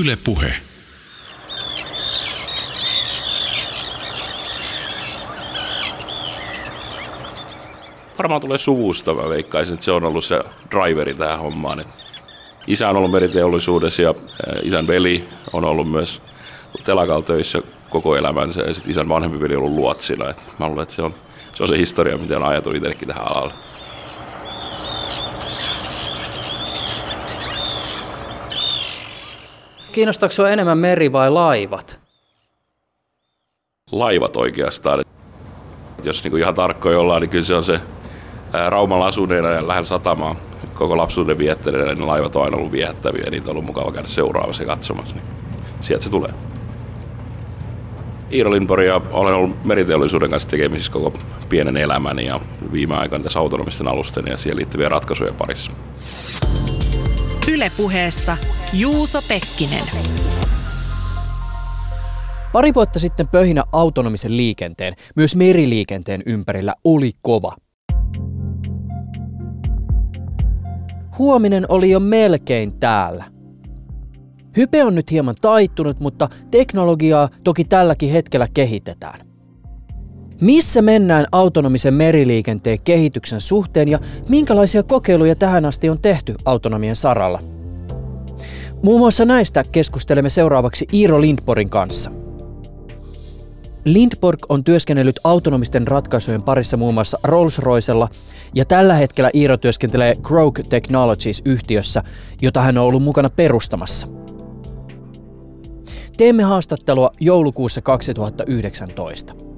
Yle Puhe. Varmaan tulee suvusta, mä veikkaisin, että se on ollut se driveri tähän hommaan. Isä on ollut meriteollisuudessa ja äh, isän veli on ollut myös telakalla töissä koko elämänsä ja sitten isän vanhempi veli on ollut luotsina. Et mä luulen, että se on, se on se historia, miten on ajatellut itsekin tähän alalle. Kiinnostaako sinua enemmän meri vai laivat? Laivat oikeastaan. Jos niinku ihan tarkkoja ollaan, niin kyllä se on se ää, asuneena ja lähellä satamaa koko lapsuuden viettäneenä, niin laivat on aina ollut viehättäviä niitä on ollut mukava käydä seuraamassa ja katsomassa. Niin sieltä se tulee. Iiro Lindborg ja olen ollut meriteollisuuden kanssa tekemisissä koko pienen elämäni ja viime aikoina tässä autonomisten alusten ja siihen liittyviä ratkaisuja parissa. Ylepuheessa Juuso Pekkinen. Pari vuotta sitten pöhinä autonomisen liikenteen, myös meriliikenteen ympärillä oli kova. Huominen oli jo melkein täällä. Hype on nyt hieman taittunut, mutta teknologiaa toki tälläkin hetkellä kehitetään. Missä mennään autonomisen meriliikenteen kehityksen suhteen ja minkälaisia kokeiluja tähän asti on tehty autonomian saralla? Muun muassa näistä keskustelemme seuraavaksi Iiro Lindborgin kanssa. Lindborg on työskennellyt autonomisten ratkaisujen parissa muun muassa Rolls-Roycella ja tällä hetkellä Iiro työskentelee Grok Technologies-yhtiössä, jota hän on ollut mukana perustamassa. Teemme haastattelua joulukuussa 2019.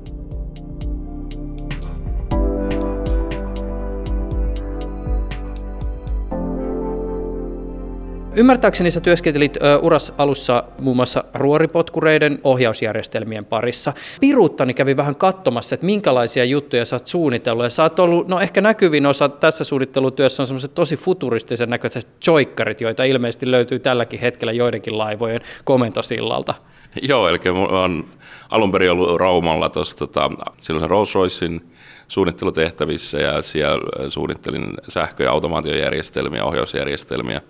Ymmärtääkseni sä työskentelit uras alussa muun muassa ruoripotkureiden ohjausjärjestelmien parissa. Piruuttani kävi vähän katsomassa, että minkälaisia juttuja sä oot suunnitellut. Ja sä oot ollut, no ehkä näkyvin osa tässä suunnittelutyössä on semmoiset tosi futuristisen näköiset joikkarit, joita ilmeisesti löytyy tälläkin hetkellä joidenkin laivojen komentosillalta. Joo, eli oon alun perin ollut Raumalla tuossa tota, Rolls Roycein suunnittelutehtävissä ja siellä suunnittelin sähkö- ja automaatiojärjestelmiä, ohjausjärjestelmiä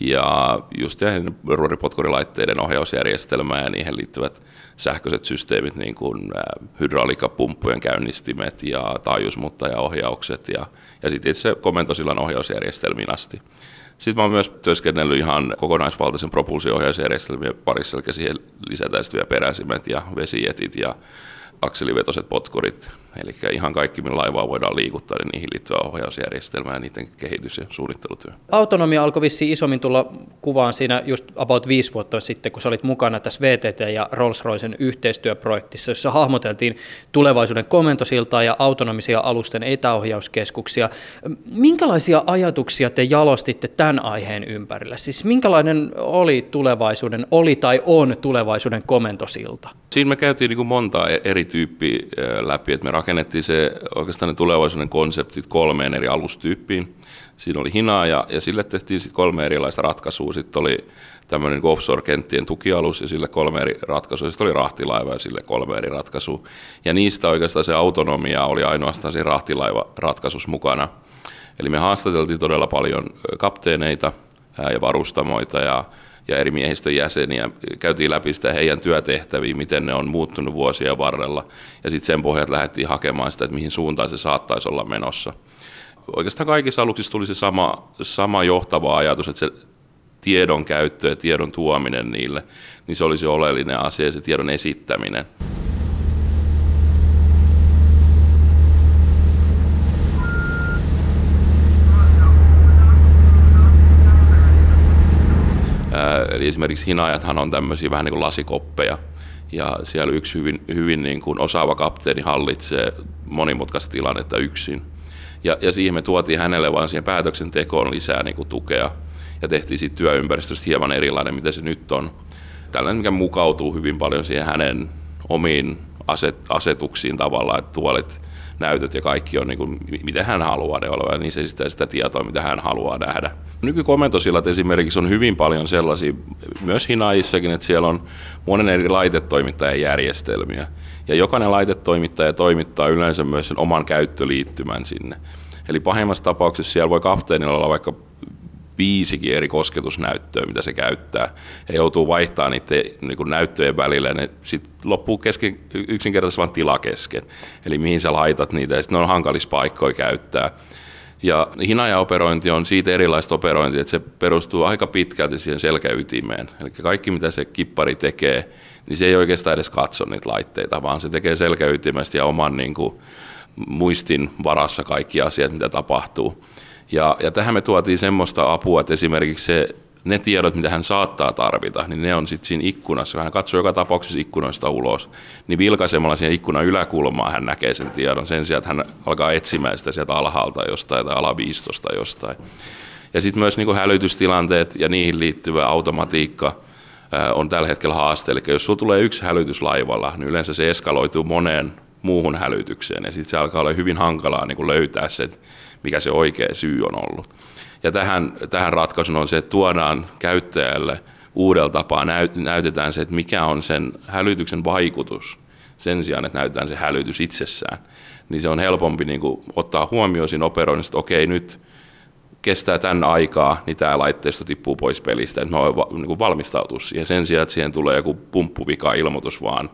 ja just ruoripotkurilaitteiden ohjausjärjestelmää ja niihin liittyvät sähköiset systeemit, niin kuin hydraulikapumppujen käynnistimet ja taajuusmuuttajaohjaukset ja, ja sitten itse komentosillan ohjausjärjestelmiin asti. Sitten oon myös työskennellyt ihan kokonaisvaltaisen propulsio-ohjausjärjestelmien parissa, eli siihen lisätään sitten vielä peräsimet ja vesijetit ja akselivetoiset potkurit, eli ihan kaikki, millä laivaa voidaan liikuttaa, niin niihin liittyvä ohjausjärjestelmä ja niiden kehitys- ja suunnittelutyö. Autonomia alkoi vissiin isommin tulla kuvaan siinä just about viisi vuotta sitten, kun sä olit mukana tässä VTT ja Rolls-Roycen yhteistyöprojektissa, jossa hahmoteltiin tulevaisuuden komentosiltaa ja autonomisia alusten etäohjauskeskuksia. Minkälaisia ajatuksia te jalostitte tämän aiheen ympärillä? Siis minkälainen oli tulevaisuuden, oli tai on tulevaisuuden komentosilta? Siinä me käytiin niin kuin monta eri tyyppiä läpi, että me rakennettiin se oikeastaan ne tulevaisuuden konseptit kolmeen eri alustyyppiin. Siinä oli hinaa ja, ja sille tehtiin sitten kolme erilaista ratkaisua. Sitten oli tämmöinen niin offshore-kenttien tukialus ja sille kolme eri ratkaisua. Sitten oli rahtilaiva ja sille kolme eri ratkaisua. Ja niistä oikeastaan se autonomia oli ainoastaan siinä rahtilaiva-ratkaisussa mukana. Eli me haastateltiin todella paljon kapteeneita ja varustamoita ja ja eri miehistön jäseniä. Käytiin läpi sitä heidän työtehtäviä, miten ne on muuttunut vuosien varrella. Ja sitten sen pohjalta lähdettiin hakemaan sitä, että mihin suuntaan se saattaisi olla menossa. Oikeastaan kaikissa aluksissa tuli se sama, sama johtava ajatus, että se tiedon käyttö ja tiedon tuominen niille, niin se olisi oleellinen asia, se tiedon esittäminen. Eli esimerkiksi hinaajathan on tämmöisiä vähän niin kuin lasikoppeja, ja siellä yksi hyvin, hyvin niin kuin osaava kapteeni hallitsee monimutkaista tilannetta yksin. Ja, ja siihen me tuotiin hänelle vaan siihen päätöksentekoon lisää niin kuin tukea, ja tehtiin siitä työympäristöstä hieman erilainen, mitä se nyt on. Tällainen, mikä mukautuu hyvin paljon siihen hänen omiin aset, asetuksiin tavallaan, että tuolit näytöt ja kaikki on niin kuin, miten hän haluaa ne olevan, niin se esittää sitä tietoa, mitä hän haluaa nähdä. Nykykomentosillat esimerkiksi on hyvin paljon sellaisia, myös Hinaissakin, että siellä on monen eri laitetoimittajan järjestelmiä. Ja jokainen laitetoimittaja toimittaa yleensä myös sen oman käyttöliittymän sinne. Eli pahimmassa tapauksessa siellä voi kapteenilla olla vaikka viisikin eri kosketusnäyttöä, mitä se käyttää. He joutuu vaihtamaan niiden niin kuin näyttöjen välillä ja ne sitten loppuu kesken, yksinkertaisesti vain tila kesken. Eli mihin sä laitat niitä ja sitten ne on hankalissa paikkoja käyttää. Ja hinaja-operointi on siitä erilaista operointia, että se perustuu aika pitkälti siihen selkäytimeen. Eli kaikki, mitä se kippari tekee, niin se ei oikeastaan edes katso niitä laitteita, vaan se tekee selkäytimestä ja oman niin kuin, muistin varassa kaikki asiat, mitä tapahtuu. Ja, ja tähän me tuotiin semmoista apua, että esimerkiksi se, ne tiedot, mitä hän saattaa tarvita, niin ne on sitten siinä ikkunassa. Hän katsoo joka tapauksessa ikkunoista ulos. Niin vilkaisemalla siihen ikkunan yläkulmaan hän näkee sen tiedon sen sijaan, että hän alkaa etsimään sitä sieltä alhaalta jostain tai alaviistosta jostain. Ja sitten myös niin hälytystilanteet ja niihin liittyvä automatiikka on tällä hetkellä haaste. Eli jos sulla tulee yksi hälytys laivalla, niin yleensä se eskaloituu moneen muuhun hälytykseen. Ja sitten se alkaa olla hyvin hankalaa niin löytää se, että mikä se oikea syy on ollut. Ja tähän, tähän ratkaisun on se, että tuodaan käyttäjälle uudella tapaa, näytetään se, että mikä on sen hälytyksen vaikutus sen sijaan, että näytetään se hälytys itsessään. Niin se on helpompi niin kuin, ottaa huomioon siinä operoinnissa, että okei, nyt kestää tämän aikaa, niin tämä laitteisto tippuu pois pelistä, että mä voin niin valmistautua siihen. Sen sijaan, että siihen tulee joku pumppuvika-ilmoitus vaan,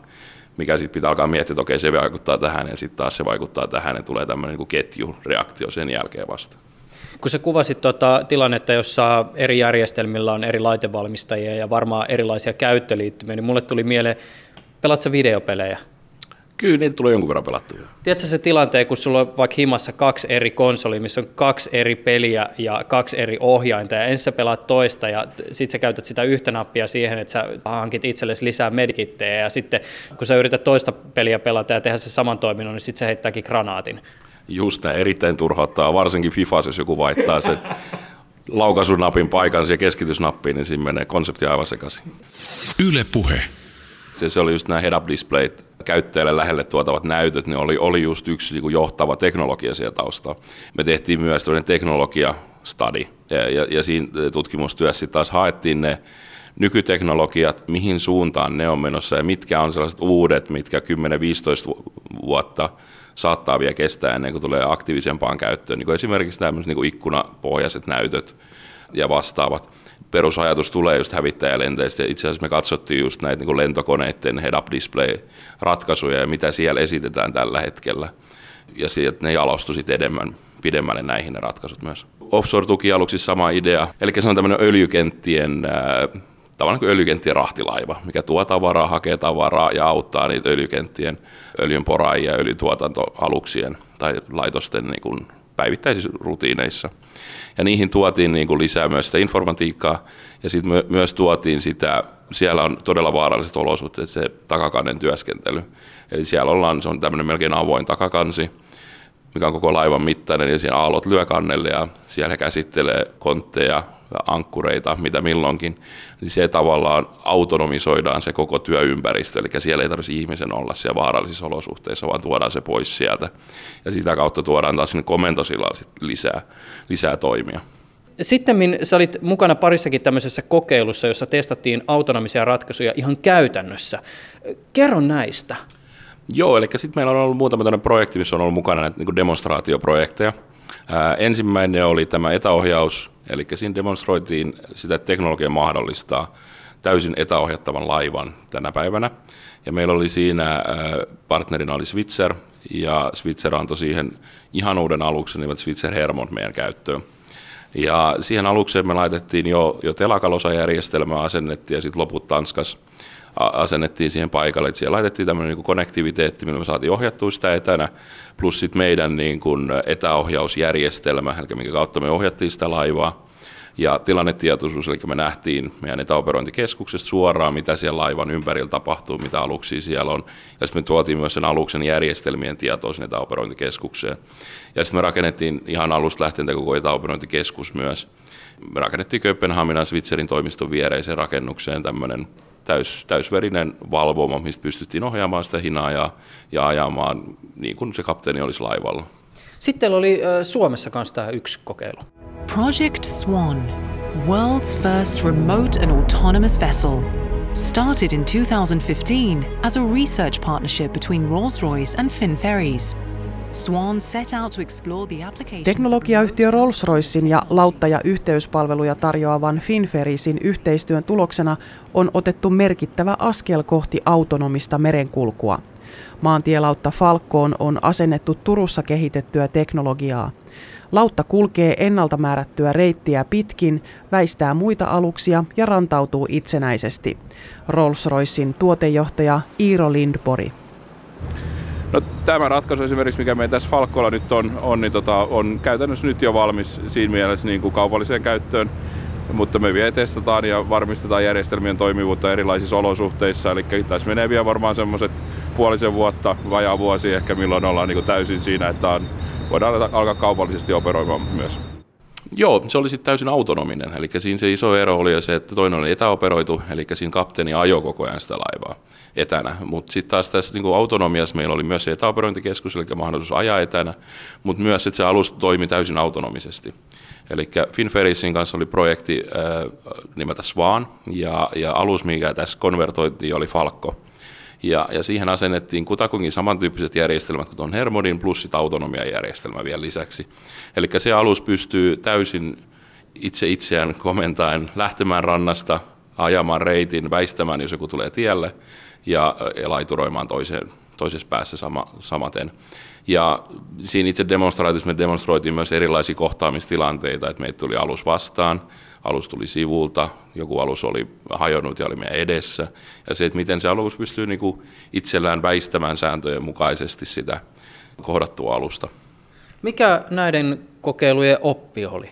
mikä sitten pitää alkaa miettiä, että okei, se vaikuttaa tähän ja sitten taas se vaikuttaa tähän ja tulee tämmöinen niin ketjureaktio sen jälkeen vasta. Kun sä kuvasit tuota tilannetta, jossa eri järjestelmillä on eri laitevalmistajia ja varmaan erilaisia käyttöliittymiä, niin mulle tuli mieleen, pelaatko videopelejä? Kyllä niitä tulee jonkun verran pelattua. Tiedätkö se tilanteen, kun sulla on vaikka himassa kaksi eri konsolia, missä on kaksi eri peliä ja kaksi eri ohjainta, ja ensin sä pelaat toista, ja sitten sä käytät sitä yhtä nappia siihen, että sä hankit itsellesi lisää medikittejä, ja sitten kun sä yrität toista peliä pelata ja tehdä se saman toiminnon, niin sitten se heittääkin granaatin. Just näin, erittäin turhauttaa, varsinkin FIFA, jos joku vaihtaa sen laukaisunapin paikan ja keskitysnappiin, niin siinä menee konsepti aivan sekaisin. Yle puhe. Se oli just nämä head-up displayt, käyttäjälle lähelle tuotavat näytöt, ne oli, oli just yksi niin johtava teknologia siellä taustalla. Me tehtiin myös teknologia study, ja, ja, ja siinä tutkimustyössä taas haettiin ne nykyteknologiat, mihin suuntaan ne on menossa ja mitkä on sellaiset uudet, mitkä 10-15 vuotta saattaa vielä kestää ennen kuin tulee aktiivisempaan käyttöön, niin kuin esimerkiksi tämmöiset niin kuin ikkunapohjaiset näytöt ja vastaavat perusajatus tulee just hävittäjälenteistä. Itse asiassa me katsottiin just näitä niin lentokoneiden head-up display-ratkaisuja ja mitä siellä esitetään tällä hetkellä. Ja sieltä ne jalostui sitten enemmän, pidemmälle näihin ne ratkaisut myös. Offshore-tukialuksissa sama idea. Eli se on tämmöinen öljykenttien äh, tavallaan kuin öljykenttien rahtilaiva, mikä tuo tavaraa, hakee tavaraa ja auttaa niitä öljykenttien öljynporaajia öljyntuotantoaluksien tai laitosten niin kuin päivittäisissä rutiineissa. Ja niihin tuotiin niin kuin lisää myös sitä informatiikkaa ja sitten my- myös tuotiin sitä, siellä on todella vaaralliset olosuhteet, se takakannen työskentely. Eli siellä ollaan, se on tämmöinen melkein avoin takakansi, mikä on koko laivan mittainen ja siinä aallot lyö kannelle ja siellä he käsittelee kontteja, ankkureita, mitä milloinkin, niin se tavallaan autonomisoidaan se koko työympäristö, eli siellä ei tarvitse ihmisen olla siellä vaarallisissa olosuhteissa, vaan tuodaan se pois sieltä. Ja sitä kautta tuodaan taas sinne komentosilla lisää, lisää toimia. Sitten sä olit mukana parissakin tämmöisessä kokeilussa, jossa testattiin autonomisia ratkaisuja ihan käytännössä. Kerro näistä. Joo, eli sitten meillä on ollut muutama tämmöinen projekti, missä on ollut mukana näitä niin demonstraatioprojekteja. Ää, ensimmäinen oli tämä etäohjaus Eli siinä demonstroitiin sitä, että teknologia mahdollistaa täysin etäohjattavan laivan tänä päivänä. Ja meillä oli siinä äh, partnerina oli Switzer, ja Switzer antoi siihen ihan uuden aluksen nimeltä Switzer Hermont meidän käyttöön. Ja siihen alukseen me laitettiin jo, jo telakalosajärjestelmää asennettiin ja sitten loput Tanskas asennettiin siihen paikalle. Et siellä laitettiin tämmöinen niin konnektiviteetti, millä me saatiin ohjattua sitä etänä, plus sitten meidän niin kuin etäohjausjärjestelmä, eli minkä kautta me ohjattiin sitä laivaa. Ja tilannetietoisuus, eli me nähtiin meidän etäoperointikeskuksesta suoraan, mitä siellä laivan ympärillä tapahtuu, mitä aluksia siellä on. Ja sitten me tuotiin myös sen aluksen järjestelmien tietoa sinne etäoperointikeskukseen. Ja sitten me rakennettiin ihan alusta lähtien koko etäoperointikeskus myös. Me rakennettiin Kööpenhaminan Switzerin toimiston viereiseen rakennukseen tämmöinen täys, täysverinen valvoma, mistä pystyttiin ohjaamaan sitä hinaa ja, ja ajamaan niin kuin se kapteeni olisi laivalla. Sitten oli Suomessa kanssa tämä yksi kokeilu. Project Swan, world's first remote and autonomous vessel. Started in 2015 as a research partnership between Rolls-Royce and Finn Ferries. Teknologiayhtiö Rolls-Roycein ja lautta- ja yhteyspalveluja tarjoavan Finferisin yhteistyön tuloksena on otettu merkittävä askel kohti autonomista merenkulkua. Maantielautta Falkkoon on asennettu Turussa kehitettyä teknologiaa. Lautta kulkee ennalta määrättyä reittiä pitkin, väistää muita aluksia ja rantautuu itsenäisesti. Rolls-Roycein tuotejohtaja Iiro Lindbori. No, tämä ratkaisu esimerkiksi, mikä meillä tässä Falkkolla nyt on, on, niin tota, on käytännössä nyt jo valmis siinä mielessä niin kuin kaupalliseen käyttöön, mutta me vielä testataan ja varmistetaan järjestelmien toimivuutta erilaisissa olosuhteissa. Eli tässä menee vielä varmaan semmoiset puolisen vuotta, vajaa vuosi ehkä, milloin ollaan niin kuin täysin siinä, että on, voidaan alkaa kaupallisesti operoimaan myös. Joo, se oli sitten täysin autonominen. Eli siinä se iso ero oli se, että toinen oli etäoperoitu, eli siinä kapteeni ajoi koko ajan sitä laivaa etänä. Mutta sitten taas tässä niin autonomiassa meillä oli myös se etäoperointikeskus, eli mahdollisuus ajaa etänä, mutta myös, että se alus toimi täysin autonomisesti. Eli Finferrisin kanssa oli projekti äh, nimeltä Swan, ja, ja alus, mikä tässä konvertoitiin, oli Falkko. Ja, ja siihen asennettiin kutakuinkin samantyyppiset järjestelmät kuin tuon Hermodin plus sit autonomiajärjestelmä vielä lisäksi. Eli se alus pystyy täysin itse itseään komentaen lähtemään rannasta, ajamaan reitin, väistämään, jos joku tulee tielle, ja, ja laituroimaan toiseen, toisessa päässä sama, samaten. Ja siinä itse demonstraatiossa me demonstroitiin myös erilaisia kohtaamistilanteita, että meitä tuli alus vastaan, alus tuli sivulta, joku alus oli hajonnut ja oli meidän edessä. Ja se, että miten se alus pystyy niin kuin itsellään väistämään sääntöjen mukaisesti sitä kohdattua alusta. Mikä näiden kokeilujen oppi oli?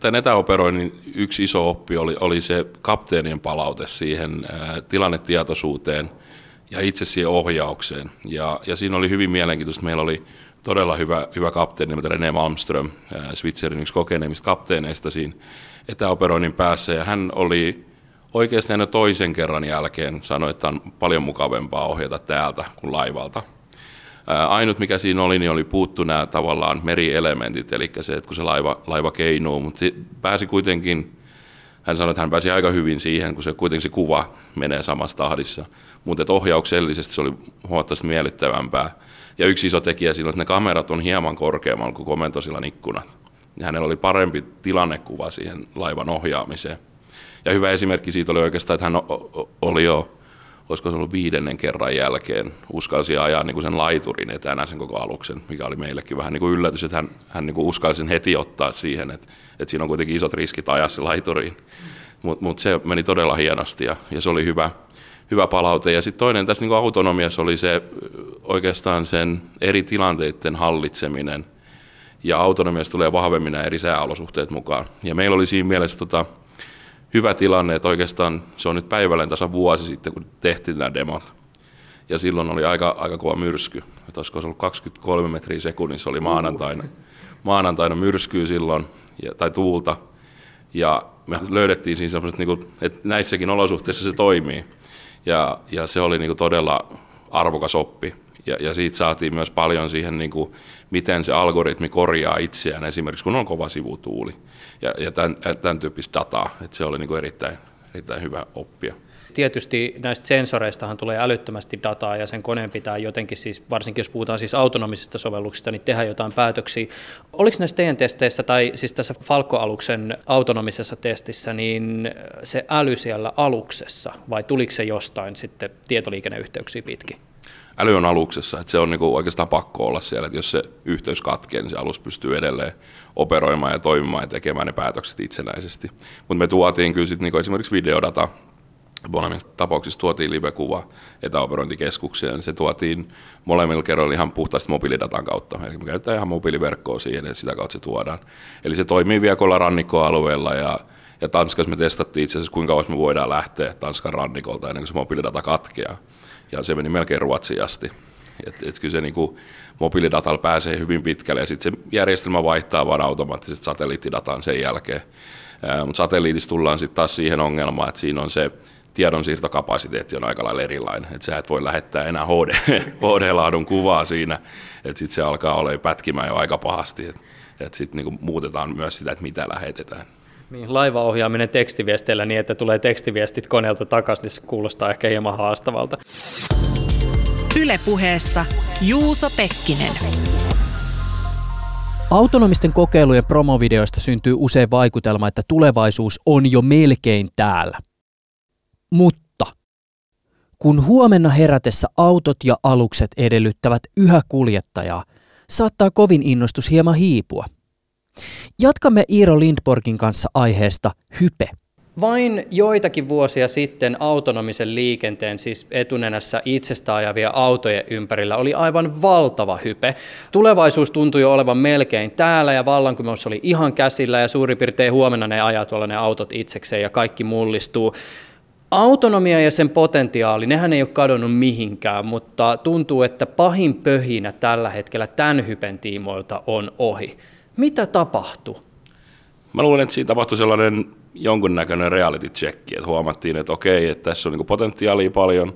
Tämän etäoperoinnin yksi iso oppi oli, oli se kapteenien palaute siihen ää, tilannetietoisuuteen ja itse siihen ohjaukseen. Ja, ja siinä oli hyvin mielenkiintoista. Meillä oli todella hyvä, hyvä kapteeni, nimeltä René Malmström, Switzerin yksi kokeneimmista kapteeneista siinä etäoperoinnin päässä. Ja hän oli oikeastaan toisen kerran jälkeen sanoi, että on paljon mukavempaa ohjata täältä kuin laivalta. Ainut mikä siinä oli, niin oli puuttu nämä tavallaan merielementit, eli se, että kun se laiva, laiva keinuu, mutta pääsi kuitenkin, hän sanoi, että hän pääsi aika hyvin siihen, kun se kuitenkin se kuva menee samassa tahdissa, mutta ohjauksellisesti se oli huomattavasti miellyttävämpää. Ja yksi iso tekijä siinä on, että ne kamerat on hieman korkeammalla kuin komentosilan ikkunat. Ja hänellä oli parempi tilannekuva siihen laivan ohjaamiseen. Ja hyvä esimerkki siitä oli oikeastaan, että hän oli jo olisiko se ollut viidennen kerran jälkeen, uskalsi ajaa niin kuin sen laiturin etänä sen koko aluksen, mikä oli meillekin vähän niin kuin yllätys, että hän, hän niin kuin uskalsi sen heti ottaa siihen, että, että siinä on kuitenkin isot riskit ajaa se laituriin. Mutta mut se meni todella hienosti ja, ja se oli hyvä, hyvä palaute. Ja sitten toinen tässä niin autonomiassa oli se oikeastaan sen eri tilanteiden hallitseminen. Ja autonomiassa tulee vahvemmin nämä eri sääolosuhteet mukaan. Ja meillä oli siinä mielessä tota, hyvä tilanne, että oikeastaan se on nyt päivälleen tasa vuosi sitten, kun tehtiin nämä demot. Ja silloin oli aika, aika kova myrsky. Että olisiko se ollut 23 metriä sekunnissa oli maanantaina. Maanantaina myrskyy silloin, ja, tai tuulta. Ja me löydettiin siinä semmoiset, niin kuin, että näissäkin olosuhteissa se toimii. Ja, ja se oli niin kuin todella arvokas oppi. Ja, ja siitä saatiin myös paljon siihen, niin kuin, miten se algoritmi korjaa itseään, esimerkiksi kun on kova sivutuuli ja, ja tämän, tämän tyyppistä dataa. Että se oli niin kuin erittäin, erittäin hyvä oppia. Tietysti näistä sensoreistahan tulee älyttömästi dataa ja sen koneen pitää jotenkin siis, varsinkin jos puhutaan siis autonomisista sovelluksista, niin tehdä jotain päätöksiä. Oliko näissä teidän testeissä tai siis tässä Falco-aluksen autonomisessa testissä niin se äly siellä aluksessa vai tuliko se jostain sitten tietoliikenneyhteyksiä pitkin? Äly on aluksessa, että se on niinku oikeastaan pakko olla siellä, että jos se yhteys katkee, niin se alus pystyy edelleen operoimaan ja toimimaan ja tekemään ne päätökset itsenäisesti. Mutta me tuotiin kyllä sitten niinku esimerkiksi videodata, molemmissa tapauksissa tuotiin live-kuva etäoperointikeskukseen, niin se tuotiin molemmilla kerroilla ihan puhtaasti mobiilidatan kautta. Eli me käytetään ihan mobiiliverkkoa siihen, että sitä kautta se tuodaan. Eli se toimii viekolla rannikkoalueella ja ja Tanskassa me testattiin itse asiassa, kuinka kauan me voidaan lähteä Tanskan rannikolta ennen kuin se mobiilidata katkeaa ja se meni melkein Ruotsiin asti. Et, et kyllä se niin kuin, mobiilidatalla pääsee hyvin pitkälle ja sitten se järjestelmä vaihtaa vaan automaattisesti satelliittidataan sen jälkeen. Mutta satelliitissa tullaan sitten taas siihen ongelmaan, että siinä on se tiedonsiirtokapasiteetti on aika lailla erilainen. Että sä et voi lähettää enää HD, HD-laadun kuvaa siinä, että sitten se alkaa olla pätkimään jo aika pahasti. Että et sitten niinku muutetaan myös sitä, että mitä lähetetään. Niin, laivaohjaaminen tekstiviesteillä niin, että tulee tekstiviestit koneelta takaisin, niin se kuulostaa ehkä hieman haastavalta. Ylepuheessa Juuso Pekkinen. Autonomisten kokeilujen promovideoista syntyy usein vaikutelma, että tulevaisuus on jo melkein täällä. Mutta kun huomenna herätessä autot ja alukset edellyttävät yhä kuljettajaa, saattaa kovin innostus hieman hiipua. Jatkamme Iiro Lindborgin kanssa aiheesta hype. Vain joitakin vuosia sitten autonomisen liikenteen, siis etunenässä itsestä ajavia autojen ympärillä, oli aivan valtava hype. Tulevaisuus tuntui jo olevan melkein täällä ja vallankumous oli ihan käsillä ja suurin piirtein huomenna ne ajaa tuolla ne autot itsekseen ja kaikki mullistuu. Autonomia ja sen potentiaali, nehän ei ole kadonnut mihinkään, mutta tuntuu, että pahin pöhinä tällä hetkellä tämän hypen tiimoilta on ohi. Mitä tapahtuu? Mä luulen, että siinä tapahtui sellainen jonkunnäköinen reality check, että huomattiin, että okei, että tässä on niin potentiaalia paljon,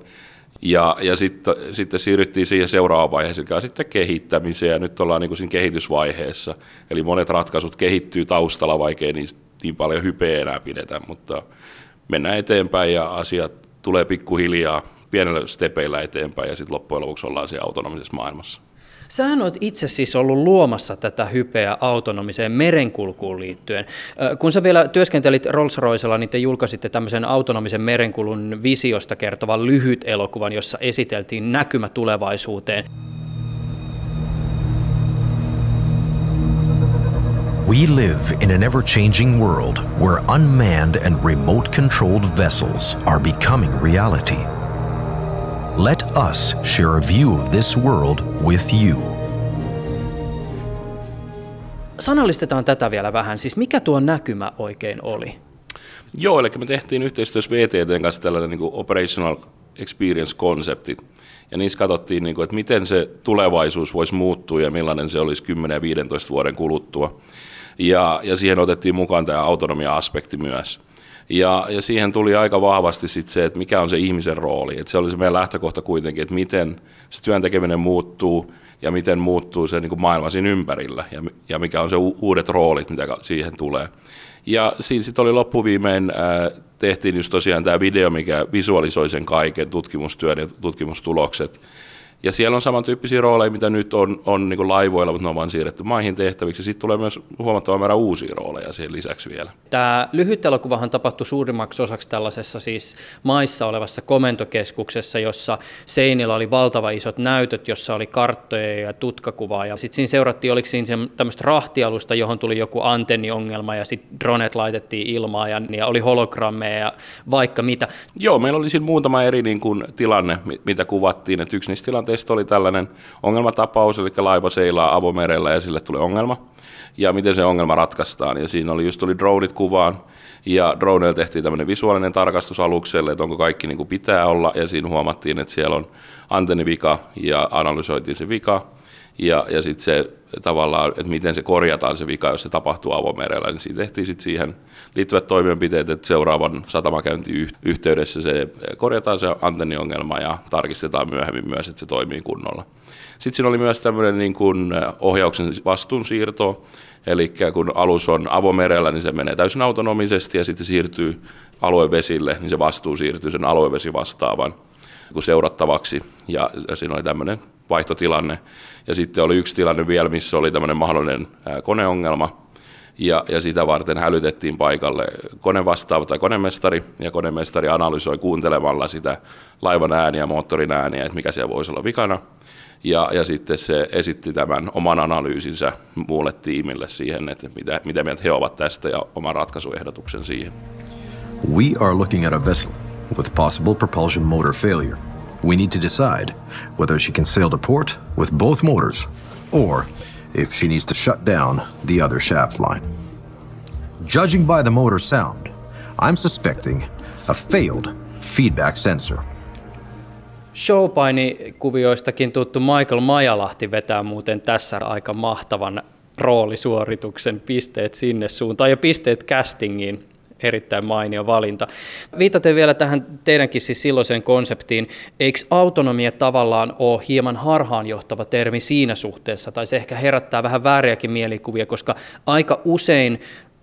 ja, ja sitten, sitten siirryttiin siihen seuraavaan vaiheeseen, joka sitten kehittämiseen, ja nyt ollaan niin siinä kehitysvaiheessa. Eli monet ratkaisut kehittyy taustalla, vaikkei niin, niin paljon hypeä enää pidetä, mutta mennään eteenpäin ja asiat tulee pikkuhiljaa pienellä stepeillä eteenpäin, ja sitten loppujen lopuksi ollaan siellä autonomisessa maailmassa. Sähän olet itse siis ollut luomassa tätä hypeä autonomiseen merenkulkuun liittyen. Kun sä vielä työskentelit Rolls-Roycella, niin te julkaisitte tämmöisen autonomisen merenkulun visiosta kertovan lyhyt elokuvan, jossa esiteltiin näkymä tulevaisuuteen. We live in an ever changing world where unmanned and remote controlled vessels are becoming reality. Let us share a view of this world with you. Sanallistetaan tätä vielä vähän. Siis mikä tuo näkymä oikein oli? Joo, eli me tehtiin yhteistyössä VTTn kanssa tällainen niin Operational Experience-konsepti. Ja niissä katsottiin, niin kuin, että miten se tulevaisuus voisi muuttua ja millainen se olisi 10 ja 15 vuoden kuluttua. Ja, ja siihen otettiin mukaan tämä autonomia-aspekti myös. Ja, ja siihen tuli aika vahvasti sit se, että mikä on se ihmisen rooli. Et se oli se meidän lähtökohta kuitenkin, että miten se työn tekeminen muuttuu ja miten muuttuu se niin kuin maailma siinä ympärillä ja, ja mikä on se u- uudet roolit, mitä siihen tulee. Ja siinä sitten oli loppuviimein, ää, tehtiin just tosiaan tämä video, mikä visualisoi sen kaiken, tutkimustyön ja tutkimustulokset. Ja siellä on samantyyppisiä rooleja, mitä nyt on, on niin laivoilla, mutta ne on vain siirretty maihin tehtäviksi. Sitten tulee myös huomattava määrä uusia rooleja siihen lisäksi vielä. Tämä lyhyt elokuvahan tapahtui suurimmaksi osaksi tällaisessa siis maissa olevassa komentokeskuksessa, jossa seinillä oli valtava isot näytöt, jossa oli karttoja ja tutkakuvaa. Ja sitten siinä seurattiin, oliko siinä tämmöistä rahtialusta, johon tuli joku antenniongelma ja sitten dronet laitettiin ilmaan ja, ja oli hologrammeja ja vaikka mitä. Joo, meillä oli siinä muutama eri niin kuin, tilanne, mitä kuvattiin. Että yksi niistä tilanteista tilanteesta oli tällainen ongelmatapaus, eli laiva seilaa avomerellä ja sille tulee ongelma, ja miten se ongelma ratkaistaan. Ja siinä oli just tuli droneit kuvaan, ja droneilla tehtiin tämmöinen visuaalinen tarkastus alukselle, että onko kaikki niin kuin pitää olla, ja siinä huomattiin, että siellä on antennivika, ja analysoitiin se vika, ja, ja sitten se tavallaan, että miten se korjataan se vika, jos se tapahtuu avomerellä, niin siitä tehtiin sitten siihen liittyvät toimenpiteet, että seuraavan satamakäynti yhteydessä se korjataan se antenniongelma ja tarkistetaan myöhemmin myös, että se toimii kunnolla. Sitten siinä oli myös tämmöinen niin kuin ohjauksen vastuunsiirto, eli kun alus on avomerellä, niin se menee täysin autonomisesti ja sitten siirtyy aluevesille, niin se vastuu siirtyy sen aluevesi vastaavan seurattavaksi. Ja, ja siinä oli tämmöinen vaihtotilanne. Ja sitten oli yksi tilanne vielä, missä oli tämmöinen mahdollinen koneongelma, ja, ja sitä varten hälytettiin paikalle konevastaava tai konemestari, ja konemestari analysoi kuuntelemalla sitä laivan ääniä, moottorin ääniä, että mikä siellä voisi olla vikana. Ja, ja sitten se esitti tämän oman analyysinsä muulle tiimille siihen, että mitä, mitä mieltä he ovat tästä ja oman ratkaisuehdotuksen siihen. We are looking at a vessel with possible propulsion motor failure. We need to decide whether she can sail to port with both motors or if she needs to shut down the other shaft line. Judging by the motor sound, I'm suspecting a failed feedback sensor. Showpaini-kuvioistakin tuttu Michael Majalahti vetää muuten tässä aika mahtavan roolisuorituksen pisteet sinne suuntaan ja pisteet castingiin erittäin mainio valinta. Viitaten vielä tähän teidänkin siis silloiseen konseptiin, eikö autonomia tavallaan ole hieman harhaanjohtava termi siinä suhteessa, tai se ehkä herättää vähän vääriäkin mielikuvia, koska aika usein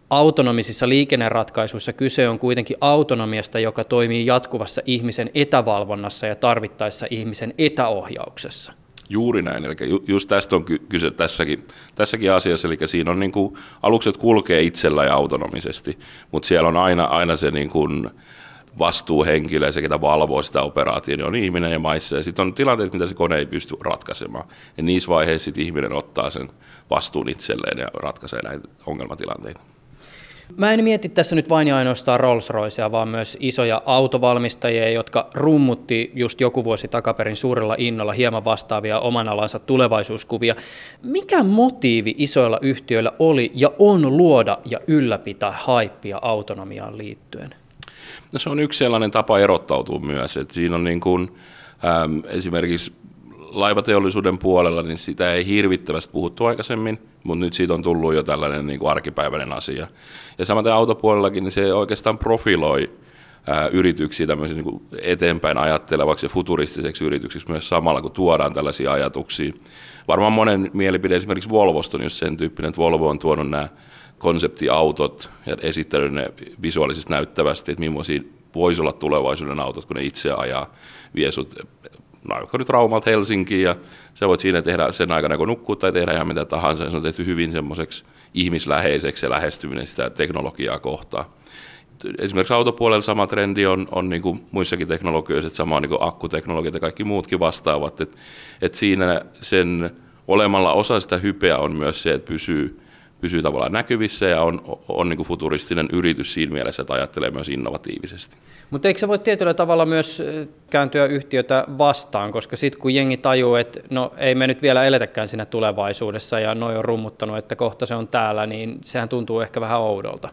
autonomisissa liikenneratkaisuissa kyse on kuitenkin autonomiasta, joka toimii jatkuvassa ihmisen etävalvonnassa ja tarvittaessa ihmisen etäohjauksessa. Juuri näin, eli just tästä on kyse tässäkin, tässäkin asiassa, eli siinä on niin kuin, alukset kulkee itsellä ja autonomisesti, mutta siellä on aina, aina se niin kuin, vastuuhenkilö ja se, ketä valvoo sitä operaatiota, niin on ihminen ja maissa. Ja sitten on tilanteet, mitä se kone ei pysty ratkaisemaan. Ja niissä vaiheissa sit ihminen ottaa sen vastuun itselleen ja ratkaisee näitä ongelmatilanteita. Mä en mieti tässä nyt vain ja ainoastaan Rolls-Roycea, vaan myös isoja autovalmistajia, jotka rummutti just joku vuosi takaperin suurella innolla hieman vastaavia oman alansa tulevaisuuskuvia. Mikä motiivi isoilla yhtiöillä oli ja on luoda ja ylläpitää haippia autonomiaan liittyen? No se on yksi sellainen tapa erottautua myös, että siinä on niin kuin, äm, esimerkiksi laivateollisuuden puolella, niin sitä ei hirvittävästi puhuttu aikaisemmin, mutta nyt siitä on tullut jo tällainen niin kuin arkipäiväinen asia. Ja samaten autopuolellakin, niin se oikeastaan profiloi ää, yrityksiä tämmöisiä niin kuin eteenpäin ajattelevaksi ja futuristiseksi yrityksiksi myös samalla, kun tuodaan tällaisia ajatuksia. Varmaan monen mielipide esimerkiksi Volvosta on just sen tyyppinen, että Volvo on tuonut nämä konseptiautot ja esittänyt ne visuaalisesti näyttävästi, että millaisia voisi olla tulevaisuuden autot, kun ne itse ajaa, vie sut vaikka nyt Raumalta Helsinkiin ja sä voit siinä tehdä sen aikana, kun nukkuu tai tehdä ihan mitä tahansa. Se on tehty hyvin semmoiseksi ihmisläheiseksi ja lähestyminen sitä teknologiaa kohtaan. Esimerkiksi autopuolella sama trendi on, on niin kuin muissakin teknologioissa, että sama on niin akkuteknologiat ja kaikki muutkin vastaavat. Että, että siinä sen olemalla osa sitä hypeä on myös se, että pysyy pysyy tavallaan näkyvissä ja on, on niin kuin futuristinen yritys siinä mielessä, että ajattelee myös innovatiivisesti. Mutta eikö se voi tietyllä tavalla myös kääntyä yhtiötä vastaan, koska sitten kun jengi tajuu, että no ei me nyt vielä eletäkään siinä tulevaisuudessa ja noin on rummuttanut, että kohta se on täällä, niin sehän tuntuu ehkä vähän oudolta.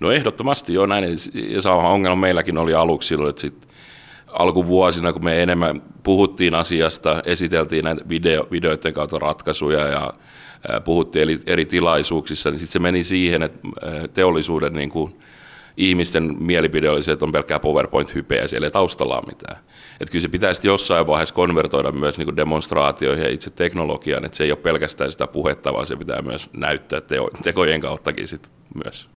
No ehdottomasti joo näin, ja sama ongelma meilläkin oli aluksi silloin, että sitten alkuvuosina, kun me enemmän puhuttiin asiasta, esiteltiin näitä video, videoiden kautta ratkaisuja ja puhuttiin eri, tilaisuuksissa, niin sitten se meni siihen, että teollisuuden niin kuin, ihmisten mielipide oli se, että on pelkkää PowerPoint-hypeä siellä ei taustalla ole mitään. Että kyllä se pitäisi jossain vaiheessa konvertoida myös niin demonstraatioihin ja itse teknologiaan, että se ei ole pelkästään sitä puhetta, vaan se pitää myös näyttää teo, tekojen kauttakin sit myös.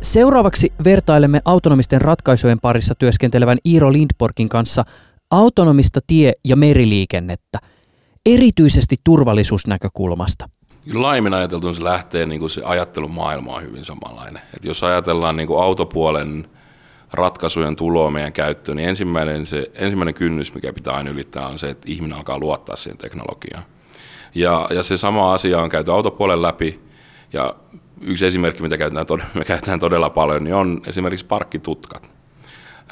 Seuraavaksi vertailemme autonomisten ratkaisujen parissa työskentelevän Iiro Lindborgin kanssa autonomista tie- ja meriliikennettä, erityisesti turvallisuusnäkökulmasta. Laimin ajateltu se lähtee niin kuin se ajattelumaailma on hyvin samanlainen. Et jos ajatellaan niin kuin autopuolen ratkaisujen tuloa meidän käyttöön, niin ensimmäinen, se, ensimmäinen kynnys, mikä pitää aina ylittää, on se, että ihminen alkaa luottaa siihen teknologiaan. Ja, ja se sama asia on käyty autopuolen läpi, ja yksi esimerkki, mitä käytetään, me käytetään todella paljon, niin on esimerkiksi parkkitutkat.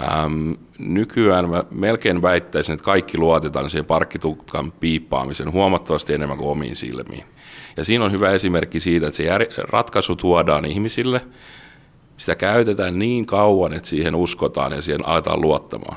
Ähm, nykyään mä melkein väittäisin, että kaikki luotetaan siihen parkkitutkan piippaamisen huomattavasti enemmän kuin omiin silmiin. Ja siinä on hyvä esimerkki siitä, että se ratkaisu tuodaan ihmisille, sitä käytetään niin kauan, että siihen uskotaan ja siihen aletaan luottamaan.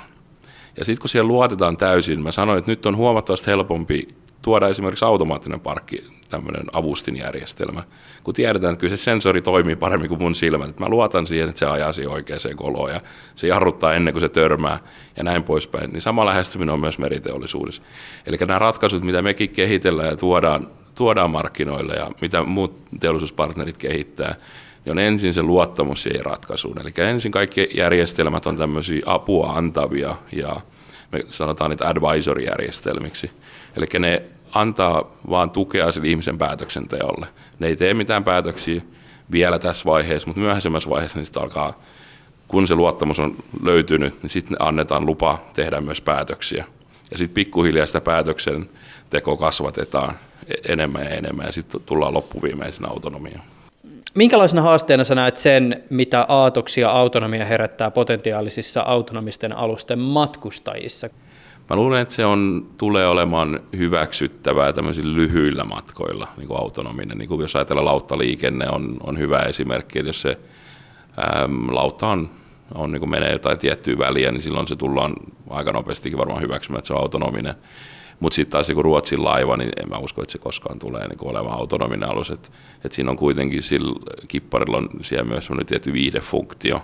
Ja sitten kun siihen luotetaan täysin, mä sanoin, että nyt on huomattavasti helpompi tuoda esimerkiksi automaattinen parkki, tämmöinen avustinjärjestelmä, kun tiedetään, että kyllä se sensori toimii paremmin kuin mun silmät. Että mä luotan siihen, että se ajaa siihen oikeaan koloon ja se jarruttaa ennen kuin se törmää ja näin poispäin. Niin sama lähestyminen on myös meriteollisuudessa. Eli nämä ratkaisut, mitä mekin kehitellään ja tuodaan, tuodaan markkinoille ja mitä muut teollisuuspartnerit kehittää, niin on ensin se luottamus siihen ratkaisuun. Eli ensin kaikki järjestelmät on tämmöisiä apua antavia ja me sanotaan niitä advisory-järjestelmiksi. Eli ne antaa vaan tukea sille ihmisen päätöksenteolle. Ne ei tee mitään päätöksiä vielä tässä vaiheessa, mutta myöhäisemmässä vaiheessa niin alkaa, kun se luottamus on löytynyt, niin sitten annetaan lupa tehdä myös päätöksiä. Ja sitten pikkuhiljaa sitä päätöksen teko kasvatetaan e- enemmän ja enemmän ja sitten tullaan loppuviimeisenä autonomiaan. Minkälaisena haasteena sä näet sen, mitä aatoksia autonomia herättää potentiaalisissa autonomisten alusten matkustajissa? Mä luulen, että se on, tulee olemaan hyväksyttävää tämmöisillä lyhyillä matkoilla, niin kuin autonominen. Niin kuin jos ajatellaan lauttaliikenne on, on hyvä esimerkki, että jos se äm, lautta on, on niin kuin menee jotain tiettyä väliä, niin silloin se tullaan aika nopeastikin varmaan hyväksymään, että se on autonominen. Mutta sitten taas kun Ruotsin laiva, niin en mä usko, että se koskaan tulee niin olemaan autonominen alus. Että et siinä on kuitenkin sillä kipparilla on siellä myös tietty viihdefunktio,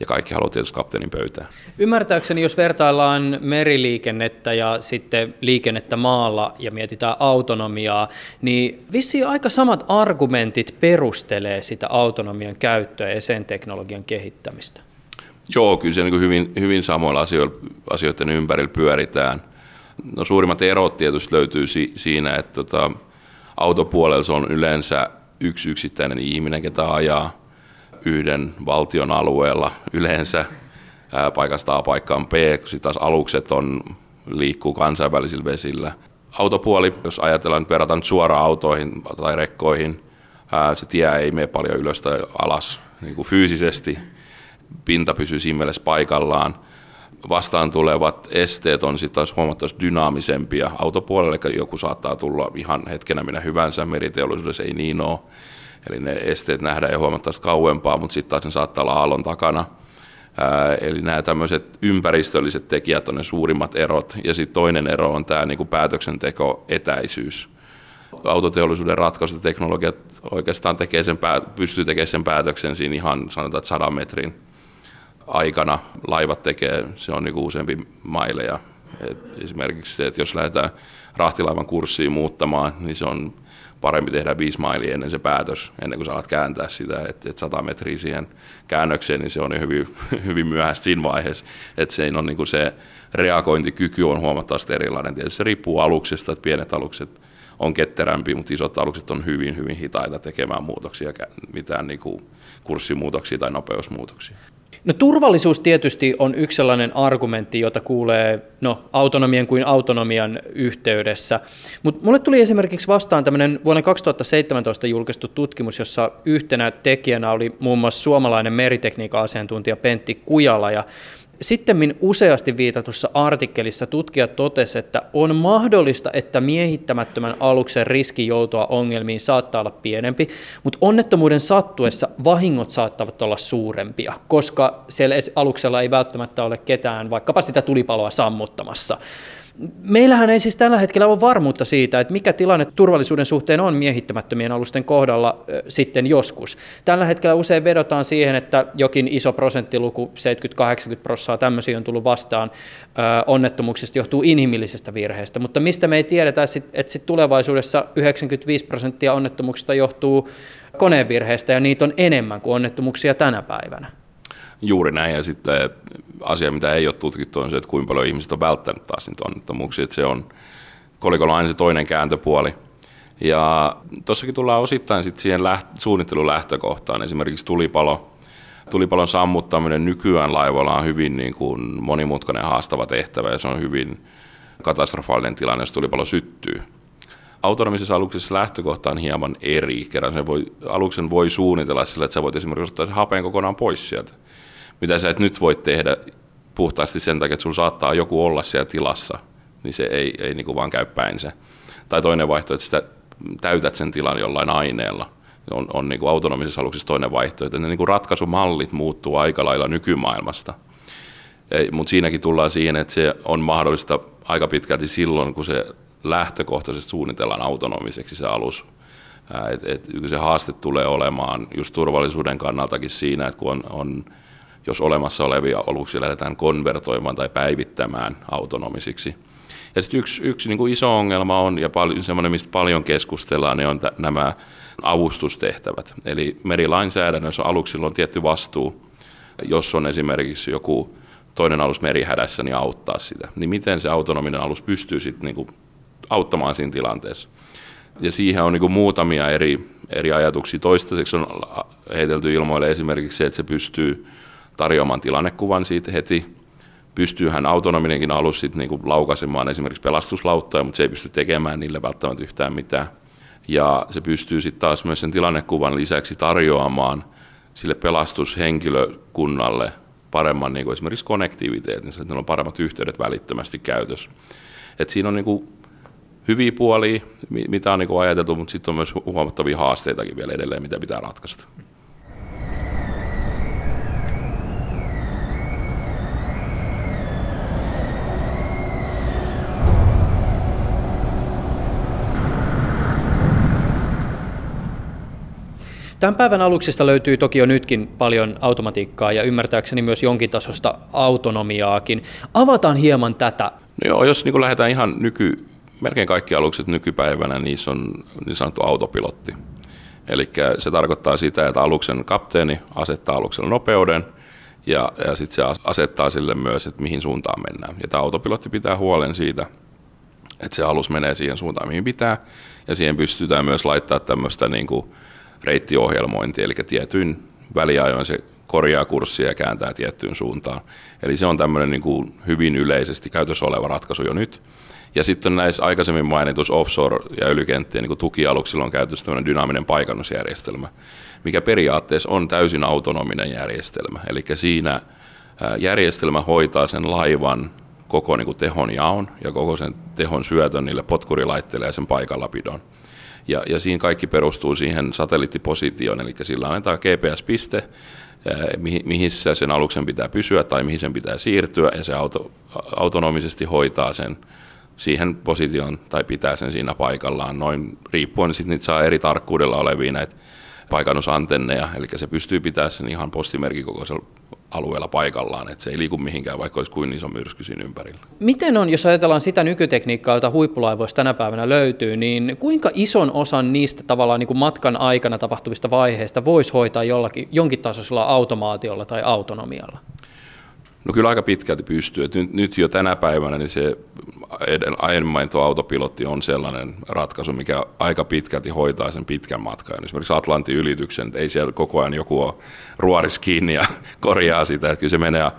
ja kaikki haluaa tietysti kapteenin pöytään. Ymmärtääkseni, jos vertaillaan meriliikennettä ja sitten liikennettä maalla ja mietitään autonomiaa, niin vissiin aika samat argumentit perustelee sitä autonomian käyttöä ja sen teknologian kehittämistä. Joo, kyllä se niin hyvin, hyvin samoilla asioiden ympärillä pyöritään. No, suurimmat erot tietysti löytyy si- siinä, että tota, autopuolella se on yleensä yksi yksittäinen ihminen, ketä ajaa yhden valtion alueella yleensä paikasta A paikkaan B, kun sitten taas alukset on, liikkuu kansainvälisillä vesillä. Autopuoli, jos ajatellaan, että verrataan suoraan autoihin tai rekkoihin, se tie ei mene paljon ylös tai alas niin kuin fyysisesti. Pinta pysyy siinä mielessä paikallaan. Vastaan tulevat esteet on sitten taas huomattavasti dynaamisempia autopuolelle, joku saattaa tulla ihan hetkenä minä hyvänsä, meriteollisuudessa ei niin ole Eli ne esteet nähdään jo huomattavasti kauempaa, mutta sitten taas ne saattaa olla aallon takana. Eli nämä tämmöiset ympäristölliset tekijät on ne suurimmat erot. Ja sitten toinen ero on tämä niinku päätöksenteko etäisyys. Autoteollisuuden ratkaisut teknologiat oikeastaan tekee sen, pystyy tekemään sen päätöksen siinä ihan sanotaan, että sadan metrin aikana. Laivat tekee, se on niinku useampi maileja. Et esimerkiksi se, että jos lähdetään rahtilaivan kurssiin muuttamaan, niin se on parempi tehdä viisi mailia ennen se päätös, ennen kuin sä alat kääntää sitä, että, että 100 metriä siihen käännökseen, niin se on jo hyvin, hyvin myöhäistä siinä vaiheessa, että se, on niin se reagointikyky on huomattavasti erilainen. Tietysti se riippuu aluksesta, että pienet alukset on ketterämpi, mutta isot alukset on hyvin, hyvin hitaita tekemään muutoksia, mitään niin kuin kurssimuutoksia tai nopeusmuutoksia. No turvallisuus tietysti on yksi sellainen argumentti, jota kuulee no, autonomian kuin autonomian yhteydessä. Mutta mulle tuli esimerkiksi vastaan tämmöinen vuonna 2017 julkaistu tutkimus, jossa yhtenä tekijänä oli muun muassa suomalainen meritekniikan asiantuntija Pentti Kujala. Ja sitten useasti viitatussa artikkelissa tutkijat totesivat, että on mahdollista, että miehittämättömän aluksen riski joutua ongelmiin saattaa olla pienempi, mutta onnettomuuden sattuessa vahingot saattavat olla suurempia, koska siellä aluksella ei välttämättä ole ketään vaikkapa sitä tulipaloa sammuttamassa. Meillähän ei siis tällä hetkellä ole varmuutta siitä, että mikä tilanne turvallisuuden suhteen on miehittämättömien alusten kohdalla sitten joskus. Tällä hetkellä usein vedotaan siihen, että jokin iso prosenttiluku, 70-80 prosenttia tämmöisiä on tullut vastaan onnettomuuksista johtuu inhimillisestä virheestä, mutta mistä me ei tiedetä, että sit tulevaisuudessa 95 prosenttia onnettomuuksista johtuu konevirheestä ja niitä on enemmän kuin onnettomuuksia tänä päivänä. Juuri näin, ja sitten asia, mitä ei ole tutkittu, on se, että kuinka paljon ihmiset on välttänyt taas niitä onnettomuuksia, että se on kolikolla aina se toinen kääntöpuoli. Ja tuossakin tullaan osittain sitten siihen läht- suunnittelun lähtökohtaan, esimerkiksi tulipalo. Tulipalon sammuttaminen nykyään laivoilla on hyvin niin kuin monimutkainen haastava tehtävä, ja se on hyvin katastrofaalinen tilanne, jos tulipalo syttyy. Autonomisessa aluksessa lähtökohta on hieman eri. Kerran se voi, aluksen voi suunnitella sillä, että sä voit esimerkiksi ottaa hapen kokonaan pois sieltä mitä sä et nyt voi tehdä puhtaasti sen takia, että sulla saattaa joku olla siellä tilassa, niin se ei, ei niin kuin vaan käy päin se. Tai toinen vaihtoehto, että sitä täytät sen tilan jollain aineella, on, on niin kuin autonomisessa aluksessa toinen vaihtoehto. Ne niin kuin ratkaisumallit muuttuu aika lailla nykymaailmasta. Mutta siinäkin tullaan siihen, että se on mahdollista aika pitkälti silloin, kun se lähtökohtaisesti suunnitellaan autonomiseksi se alus. Et, et, se haaste tulee olemaan just turvallisuuden kannaltakin siinä, että kun on, on jos olemassa olevia aluksia lähdetään konvertoimaan tai päivittämään autonomisiksi. Ja sitten yksi, yksi niin kuin iso ongelma on, ja paljon, semmoinen, mistä paljon keskustellaan, niin on t- nämä avustustehtävät. Eli merilainsäädännössä aluksilla on tietty vastuu, jos on esimerkiksi joku toinen alus merihädässä, niin auttaa sitä. Niin miten se autonominen alus pystyy sitten niin auttamaan siinä tilanteessa. Ja siihen on niin kuin muutamia eri, eri ajatuksia. Toistaiseksi on heitelty ilmoille esimerkiksi se, että se pystyy tarjoamaan tilannekuvan siitä heti. Pystyy hän autonominenkin alus sitten niin laukaisemaan esimerkiksi pelastuslauttoja, mutta se ei pysty tekemään niille välttämättä yhtään mitään. Ja se pystyy sitten taas myös sen tilannekuvan lisäksi tarjoamaan sille pelastushenkilökunnalle paremman niin kuin esimerkiksi konnektiviteetin, että on paremmat yhteydet välittömästi käytössä. Et siinä on niin kuin hyviä puolia, mitä on niin kuin ajateltu, mutta sitten on myös huomattavia haasteitakin vielä edelleen, mitä pitää ratkaista. Tämän päivän aluksista löytyy toki jo nytkin paljon automatiikkaa ja ymmärtääkseni myös jonkin tasosta autonomiaakin. Avataan hieman tätä. No joo, jos niin lähdetään ihan nyky, melkein kaikki alukset nykypäivänä, niissä on niin sanottu autopilotti. Eli se tarkoittaa sitä, että aluksen kapteeni asettaa alukselle nopeuden ja, ja sitten se asettaa sille myös, että mihin suuntaan mennään. Ja tämä autopilotti pitää huolen siitä, että se alus menee siihen suuntaan, mihin pitää. Ja siihen pystytään myös laittaa tämmöistä niin kuin reittiohjelmointia, eli tietyin väliajoin se korjaa kurssia ja kääntää tiettyyn suuntaan. Eli se on tämmöinen niin kuin hyvin yleisesti käytössä oleva ratkaisu jo nyt. Ja sitten näissä aikaisemmin mainituissa offshore- ja öljykenttien niin tukialuksilla on käytössä tämmöinen dynaaminen paikannusjärjestelmä, mikä periaatteessa on täysin autonominen järjestelmä. Eli siinä järjestelmä hoitaa sen laivan koko niin kuin tehon jaon ja koko sen tehon syötön niille potkurilaitteille ja sen paikallapidon. Ja, ja siinä kaikki perustuu siihen satelliittipositioon, eli sillä annetaan GPS-piste, mihin, mihin sen aluksen pitää pysyä tai mihin sen pitää siirtyä, ja se auto, autonomisesti hoitaa sen siihen positioon tai pitää sen siinä paikallaan. Noin riippuen sitten niitä saa eri tarkkuudella olevia näitä paikannusantenneja, eli se pystyy pitämään sen ihan postimerkikokoisella alueella paikallaan, että se ei liiku mihinkään, vaikka olisi kuin iso myrsky siinä ympärillä. Miten on, jos ajatellaan sitä nykytekniikkaa, jota huippulaivoista tänä päivänä löytyy, niin kuinka ison osan niistä tavallaan niin kuin matkan aikana tapahtuvista vaiheista voisi hoitaa jollakin, jonkin tasoisella automaatiolla tai autonomialla? No kyllä aika pitkälti pystyy. Et nyt, nyt jo tänä päivänä niin se aiemmin mainittu autopilotti on sellainen ratkaisu, mikä aika pitkälti hoitaa sen pitkän matkan. Esimerkiksi Atlantin ylityksen, ei siellä koko ajan joku ole ruoris kiinni ja korjaa sitä, että kyllä se menee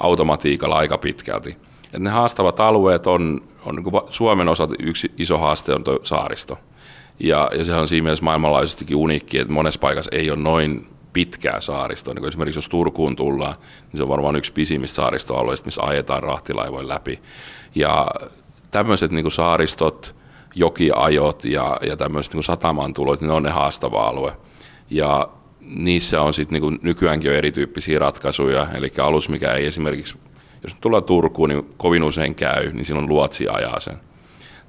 automatiikalla aika pitkälti. Et ne haastavat alueet on, on niin Suomen osalta yksi iso haaste on tuo saaristo. Ja, ja sehän on siinä mielessä maailmanlaajuisestikin uniikki, että monessa paikassa ei ole noin pitkää saaristoa. Niin esimerkiksi jos Turkuun tullaan, niin se on varmaan yksi pisimmistä saaristoalueista, missä ajetaan rahtilaivoin läpi. Ja tämmöiset niin saaristot, jokiajot ja, ja tämmöiset niin sataman tulot, niin ne on ne haastava alue. Ja niissä on sitten niin nykyäänkin jo erityyppisiä ratkaisuja, eli alus, mikä ei esimerkiksi, jos tullaan Turkuun, niin kovin usein käy, niin silloin luotsi ajaa sen.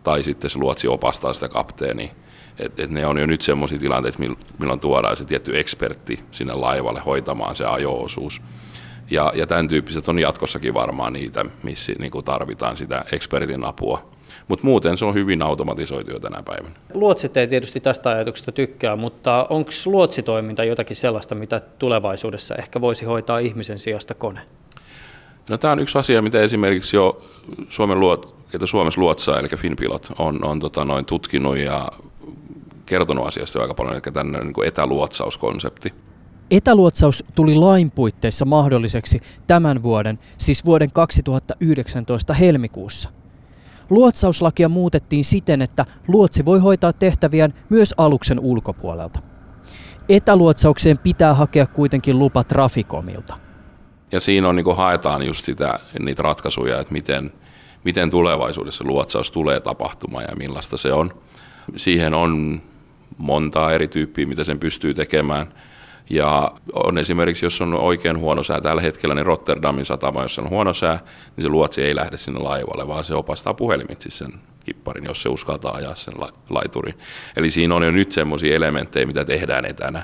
Tai sitten se luotsi opastaa sitä kapteenia et, et ne on jo nyt sellaisia tilanteita, milloin tuodaan se tietty ekspertti sinne laivalle hoitamaan se ajo-osuus. Ja, ja tämän tyyppiset on jatkossakin varmaan niitä, missä niin kuin tarvitaan sitä ekspertin apua. Mutta muuten se on hyvin automatisoitu jo tänä päivänä. Luotsit ei tietysti tästä ajatuksesta tykkää, mutta onko luotsitoiminta jotakin sellaista, mitä tulevaisuudessa ehkä voisi hoitaa ihmisen sijasta kone? No, tämä on yksi asia, mitä esimerkiksi jo Suomen luot, ketä Suomessa luotsaa, eli Finpilot, on, on tota noin tutkinut ja kertonut asiasta jo aika paljon, eli tämmöinen niin etäluotsauskonsepti. Etäluotsaus tuli lain puitteissa mahdolliseksi tämän vuoden, siis vuoden 2019 helmikuussa. Luotsauslakia muutettiin siten, että luotsi voi hoitaa tehtäviään myös aluksen ulkopuolelta. Etäluotsaukseen pitää hakea kuitenkin lupa Trafikomilta. Ja siinä on, niin kuin haetaan just sitä, niitä ratkaisuja, että miten, miten tulevaisuudessa luotsaus tulee tapahtumaan ja millaista se on. Siihen on montaa eri tyyppiä, mitä sen pystyy tekemään. Ja on esimerkiksi, jos on oikein huono sää tällä hetkellä, niin Rotterdamin satama, jos on huono sää, niin se luotsi ei lähde sinne laivalle, vaan se opastaa puhelimitse sen kipparin, jos se uskaltaa ajaa sen laiturin. Eli siinä on jo nyt semmoisia elementtejä, mitä tehdään etänä.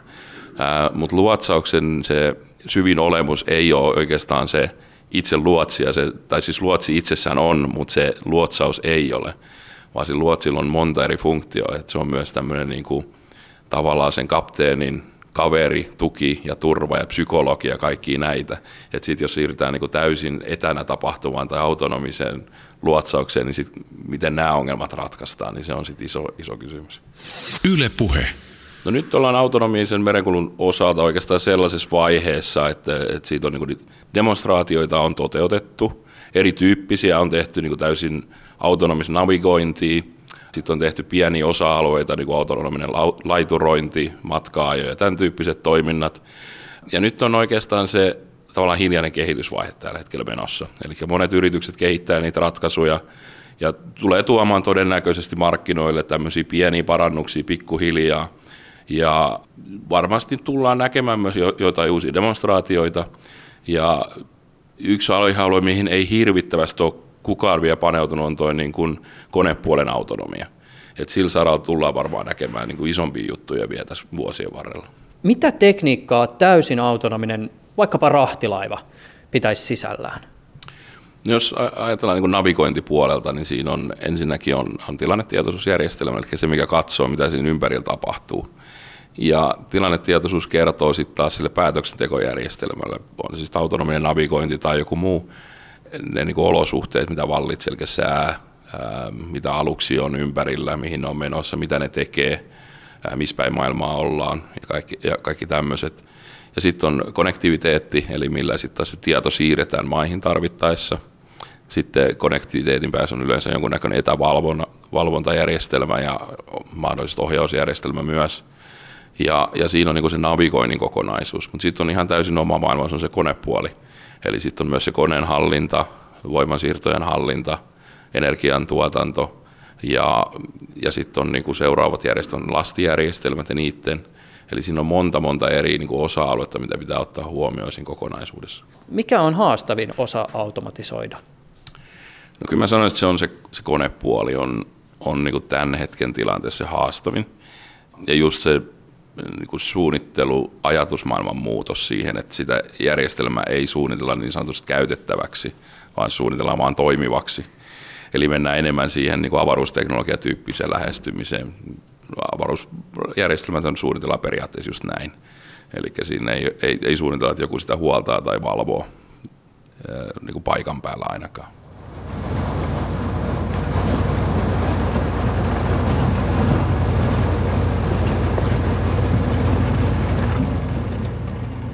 Mutta luotsauksen se syvin olemus ei ole oikeastaan se itse luotsia, se, tai siis luotsi itsessään on, mutta se luotsaus ei ole vaan sillä luotsilla on monta eri funktioa, että se on myös tämmöinen niin kuin, tavallaan sen kapteenin kaveri, tuki ja turva ja psykologia ja kaikki näitä. Että sitten jos siirrytään niin täysin etänä tapahtuvaan tai autonomiseen luotsaukseen, niin sit miten nämä ongelmat ratkaistaan, niin se on sitten iso, iso kysymys. Yle puhe. No nyt ollaan autonomisen merenkulun osalta oikeastaan sellaisessa vaiheessa, että, että siitä on niin kuin demonstraatioita on toteutettu, erityyppisiä on tehty niin täysin autonomista navigointia, sitten on tehty pieniä osa-alueita, niin kuin autonominen laiturointi, matka ja tämän tyyppiset toiminnat. Ja nyt on oikeastaan se tavallaan hiljainen kehitysvaihe tällä hetkellä menossa. Eli monet yritykset kehittää niitä ratkaisuja ja tulee tuomaan todennäköisesti markkinoille tämmöisiä pieniä parannuksia pikkuhiljaa. Ja varmasti tullaan näkemään myös joitain uusia demonstraatioita. Ja yksi alue, mihin ei hirvittävästi ole kukaan vielä paneutunut, on toi niin kuin konepuolen autonomia. Et sillä saralla tullaan varmaan näkemään niin kuin isompia juttuja vielä tässä vuosien varrella. Mitä tekniikkaa täysin autonominen, vaikkapa rahtilaiva, pitäisi sisällään? No jos ajatellaan niin kuin navigointipuolelta, niin siinä on ensinnäkin on, on tilannetietoisuusjärjestelmä, eli se mikä katsoo, mitä siinä ympärillä tapahtuu. Ja tilannetietoisuus kertoo sitten taas sille päätöksentekojärjestelmälle, on se sitten autonominen navigointi tai joku muu, ne niin kuin olosuhteet, mitä vallitsee, eli sää, ää, mitä aluksi on ympärillä, mihin ne on menossa, mitä ne tekee, ää, missä päin maailmaa ollaan ja kaikki, ja kaikki tämmöiset. Ja sitten on konnektiviteetti, eli millä sitten se tieto siirretään maihin tarvittaessa. Sitten konnektiviteetin päässä on yleensä jonkunnäköinen etävalvontajärjestelmä ja mahdollisesti ohjausjärjestelmä myös. Ja, ja siinä on niin se navigoinnin kokonaisuus, mutta sitten on ihan täysin oma maailma, se on se konepuoli. Eli sitten on myös se koneen hallinta, voimansiirtojen hallinta, energiantuotanto ja, ja sitten on niin kuin seuraavat järjestelmät, lastijärjestelmät ja niiden. Eli siinä on monta monta eri niin kuin osa-aluetta, mitä pitää ottaa huomioon siinä kokonaisuudessa. Mikä on haastavin osa automatisoida? No kyllä mä sanoin, että se on se, se konepuoli on, on niin kuin tämän hetken tilanteessa se haastavin. Ja just se niin kuin suunnittelu, ajatusmaailman muutos siihen, että sitä järjestelmää ei suunnitella niin sanotusti käytettäväksi, vaan suunnitellaan vaan toimivaksi. Eli mennään enemmän siihen niin kuin avaruusteknologiatyyppiseen lähestymiseen. Avaruusjärjestelmät on suunnitellaan periaatteessa just näin. Eli siinä ei, ei, ei suunnitella, että joku sitä huoltaa tai valvoo niin kuin paikan päällä ainakaan.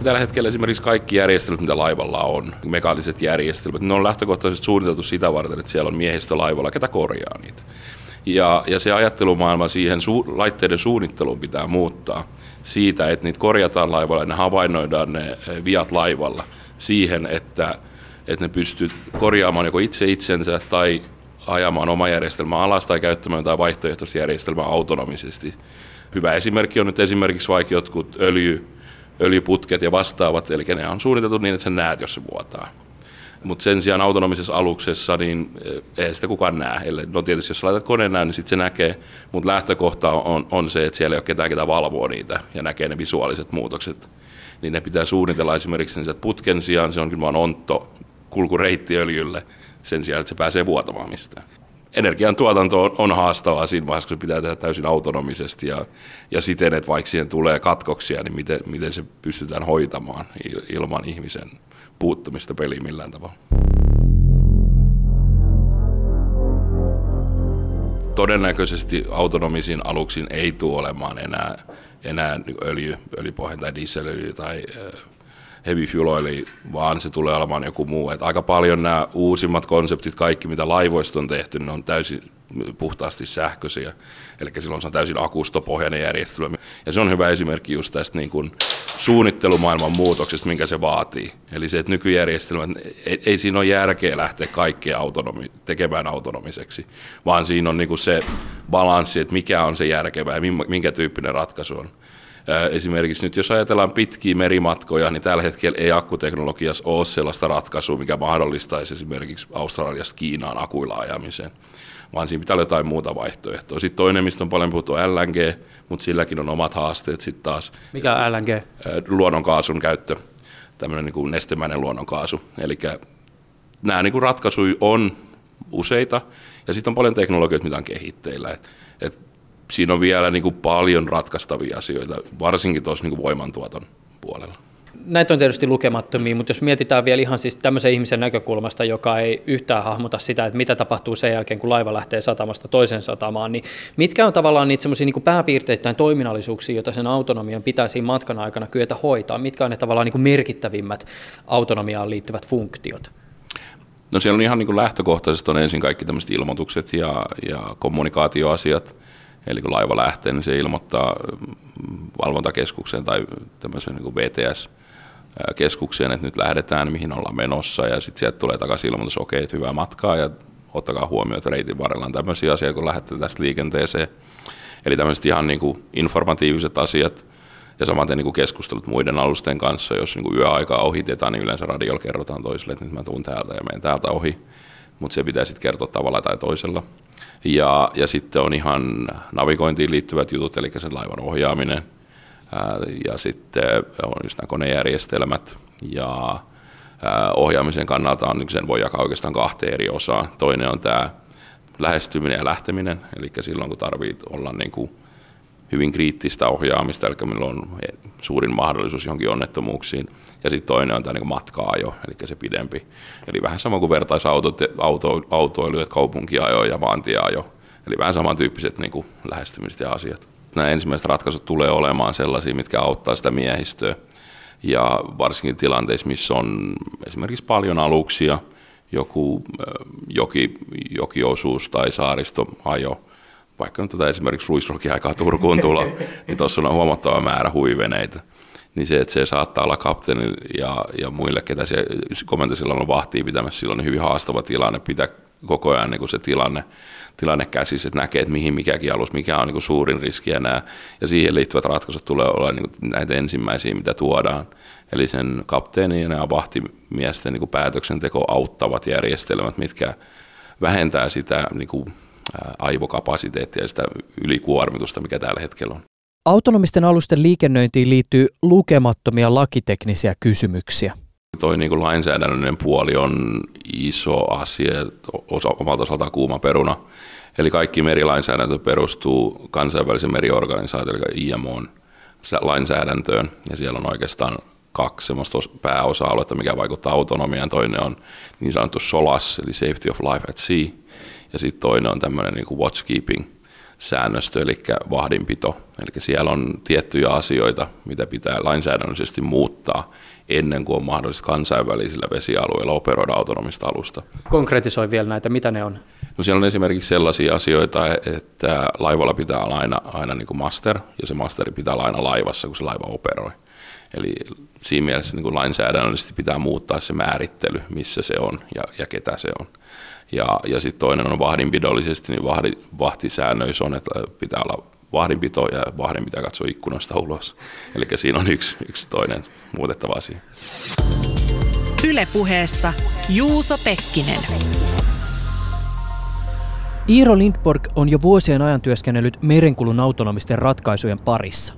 Tällä hetkellä esimerkiksi kaikki järjestelmät, mitä laivalla on, mekaaniset järjestelmät, ne on lähtökohtaisesti suunniteltu sitä varten, että siellä on miehistö laivalla, ketä korjaa niitä. Ja, ja se ajattelumaailma siihen su, laitteiden suunnitteluun pitää muuttaa siitä, että niitä korjataan laivalla ja ne havainnoidaan ne eh, viat laivalla siihen, että, että ne pystyy korjaamaan joko itse itsensä tai ajamaan oma järjestelmä alas tai käyttämään jotain vaihtoehtoista järjestelmää autonomisesti. Hyvä esimerkki on nyt esimerkiksi vaikka jotkut öljy, öljyputket ja vastaavat, eli ne on suunniteltu niin, että sen näet, jos se vuotaa. Mutta sen sijaan autonomisessa aluksessa, niin eh, ei sitä kukaan näe. No tietysti jos laitat koneen näin, niin sitten se näkee, mutta lähtökohta on, on se, että siellä ei ole ketään, ketä valvoo niitä ja näkee ne visuaaliset muutokset. Niin ne pitää suunnitella esimerkiksi että putken sijaan se onkin vain ontto kulkureitti öljylle sen sijaan, että se pääsee vuotamaan mistään energiantuotanto on, on haastavaa siinä vaiheessa, kun se pitää tehdä täysin autonomisesti ja, ja siten, että vaikka siihen tulee katkoksia, niin miten, miten se pystytään hoitamaan ilman ihmisen puuttumista peliin millään tavalla. Todennäköisesti autonomisiin aluksiin ei tule olemaan enää, enää öljy, öljypohjan tai dieselöljy tai heavy fuel oil, vaan se tulee olemaan joku muu. Et aika paljon nämä uusimmat konseptit, kaikki mitä laivoista on tehty, ne on täysin puhtaasti sähköisiä. Eli silloin se on täysin akustopohjainen järjestelmä. Ja se on hyvä esimerkki just tästä niin kuin suunnittelumaailman muutoksesta, minkä se vaatii. Eli se, että nykyjärjestelmät, ei, ei siinä ole järkeä lähteä kaikkea autonomi, tekemään autonomiseksi, vaan siinä on niin kuin se balanssi, että mikä on se järkevä ja minkä tyyppinen ratkaisu on. Esimerkiksi nyt jos ajatellaan pitkiä merimatkoja, niin tällä hetkellä ei akkuteknologiassa ole sellaista ratkaisua, mikä mahdollistaisi esimerkiksi Australiasta Kiinaan akuilla ajamiseen, vaan siinä pitää olla jotain muuta vaihtoehtoa. Sitten toinen, mistä on paljon puhuttu, on LNG, mutta silläkin on omat haasteet sitten taas. Mikä on LNG? Luonnonkaasun käyttö, tämmöinen niin kuin nestemäinen luonnonkaasu. Eli nämä niin kuin ratkaisuja on useita, ja sitten on paljon teknologioita, mitä on kehitteillä. Et, et siinä on vielä niin kuin paljon ratkaistavia asioita, varsinkin tuossa niin voimantuoton puolella. Näitä on tietysti lukemattomia, mutta jos mietitään vielä ihan siis tämmöisen ihmisen näkökulmasta, joka ei yhtään hahmota sitä, että mitä tapahtuu sen jälkeen, kun laiva lähtee satamasta toiseen satamaan, niin mitkä on tavallaan niitä semmoisia niin pääpiirteitä tai toiminnallisuuksia, joita sen autonomian pitäisi matkan aikana kyetä hoitaa? Mitkä on ne tavallaan niin kuin merkittävimmät autonomiaan liittyvät funktiot? No siellä on ihan niin kuin lähtökohtaisesti on ensin kaikki tämmöiset ilmoitukset ja, ja kommunikaatioasiat – Eli kun laiva lähtee, niin se ilmoittaa valvontakeskukseen tai tämmöiseen niin VTS keskukseen, että nyt lähdetään, mihin ollaan menossa, ja sitten sieltä tulee takaisin ilmoitus, okei, että hyvää matkaa, ja ottakaa huomioon, että reitin varrella on tämmöisiä asioita, kun lähdette tästä liikenteeseen. Eli tämmöiset ihan niin kuin informatiiviset asiat, ja samaten niin kuin keskustelut muiden alusten kanssa, jos niin kuin yöaikaa ohitetaan, niin yleensä radiolla kerrotaan toiselle, että nyt mä tuun täältä ja menen täältä ohi, mutta se pitää sitten kertoa tavalla tai toisella. Ja, ja sitten on ihan navigointiin liittyvät jutut, eli sen laivan ohjaaminen, ja sitten on just nämä konejärjestelmät ja ohjaamisen kannalta on, niin sen voi jakaa oikeastaan kahteen eri osaan. Toinen on tämä lähestyminen ja lähteminen, eli silloin kun tarvitsee olla niin kuin hyvin kriittistä ohjaamista, eli milloin on suurin mahdollisuus johonkin onnettomuuksiin. Ja sitten toinen on tämä niin matka-ajo, eli se pidempi. Eli vähän sama kuin vertaisauto, auto, autoilu, että kaupunkiajo ja maantieajo. Eli vähän samantyyppiset niin kuin lähestymiset ja asiat. Nämä ensimmäiset ratkaisut tulee olemaan sellaisia, mitkä auttaa sitä miehistöä. Ja varsinkin tilanteissa, missä on esimerkiksi paljon aluksia, joku joki, jokiosuus tai saaristoajo, vaikka nyt tota esimerkiksi ruisrokin aikaa Turkuun tulla, niin tuossa on huomattava määrä huiveneitä. Niin se, että se saattaa olla kapteeni ja, ja muille, ketä se komento silloin on vahtii pitämässä, silloin on hyvin haastava tilanne pitää koko ajan niin kuin se tilanne, tilanne käsissä, että näkee, että mihin mikäkin alus, mikä on niin kuin suurin riski ja nämä. Ja siihen liittyvät ratkaisut tulee olla niin kuin näitä ensimmäisiä, mitä tuodaan. Eli sen kapteenin ja vahtimiesten niin kuin päätöksenteko auttavat järjestelmät, mitkä vähentää sitä niin kuin aivokapasiteettia ja sitä ylikuormitusta, mikä tällä hetkellä on. Autonomisten alusten liikennöintiin liittyy lukemattomia lakiteknisiä kysymyksiä. Toi niin kuin lainsäädännöllinen puoli on iso asia, osa, omalta osaltaan kuuma peruna. Eli kaikki merilainsäädäntö perustuu kansainvälisen meriorganisaation, eli IMO lainsäädäntöön, ja siellä on oikeastaan kaksi semmoista pääosa-aluetta, mikä vaikuttaa autonomiaan. Toinen on niin sanottu SOLAS, eli Safety of Life at Sea, ja sitten toinen on tämmöinen niin kuin watchkeeping säännöstö, eli vahdinpito. Eli siellä on tiettyjä asioita, mitä pitää lainsäädännöllisesti muuttaa ennen kuin on mahdollista kansainvälisillä vesialueilla operoida autonomista alusta. Konkretisoi vielä näitä, mitä ne on? No siellä on esimerkiksi sellaisia asioita, että laivalla pitää olla aina, aina niin kuin master, ja se masteri pitää olla aina laivassa, kun se laiva operoi. Eli siinä mielessä niin kuin lainsäädännöllisesti pitää muuttaa se määrittely, missä se on ja, ja ketä se on. Ja, ja sitten toinen on vahdinpidollisesti, niin vahdi, vahtisäännöissä on, että pitää olla vahdinpito ja vahdin pitää katsoa ikkunasta ulos. Eli siinä on yksi, yksi toinen muutettava asia. Ylepuheessa Juuso Pekkinen. Iiro Lindborg on jo vuosien ajan työskennellyt merenkulun autonomisten ratkaisujen parissa.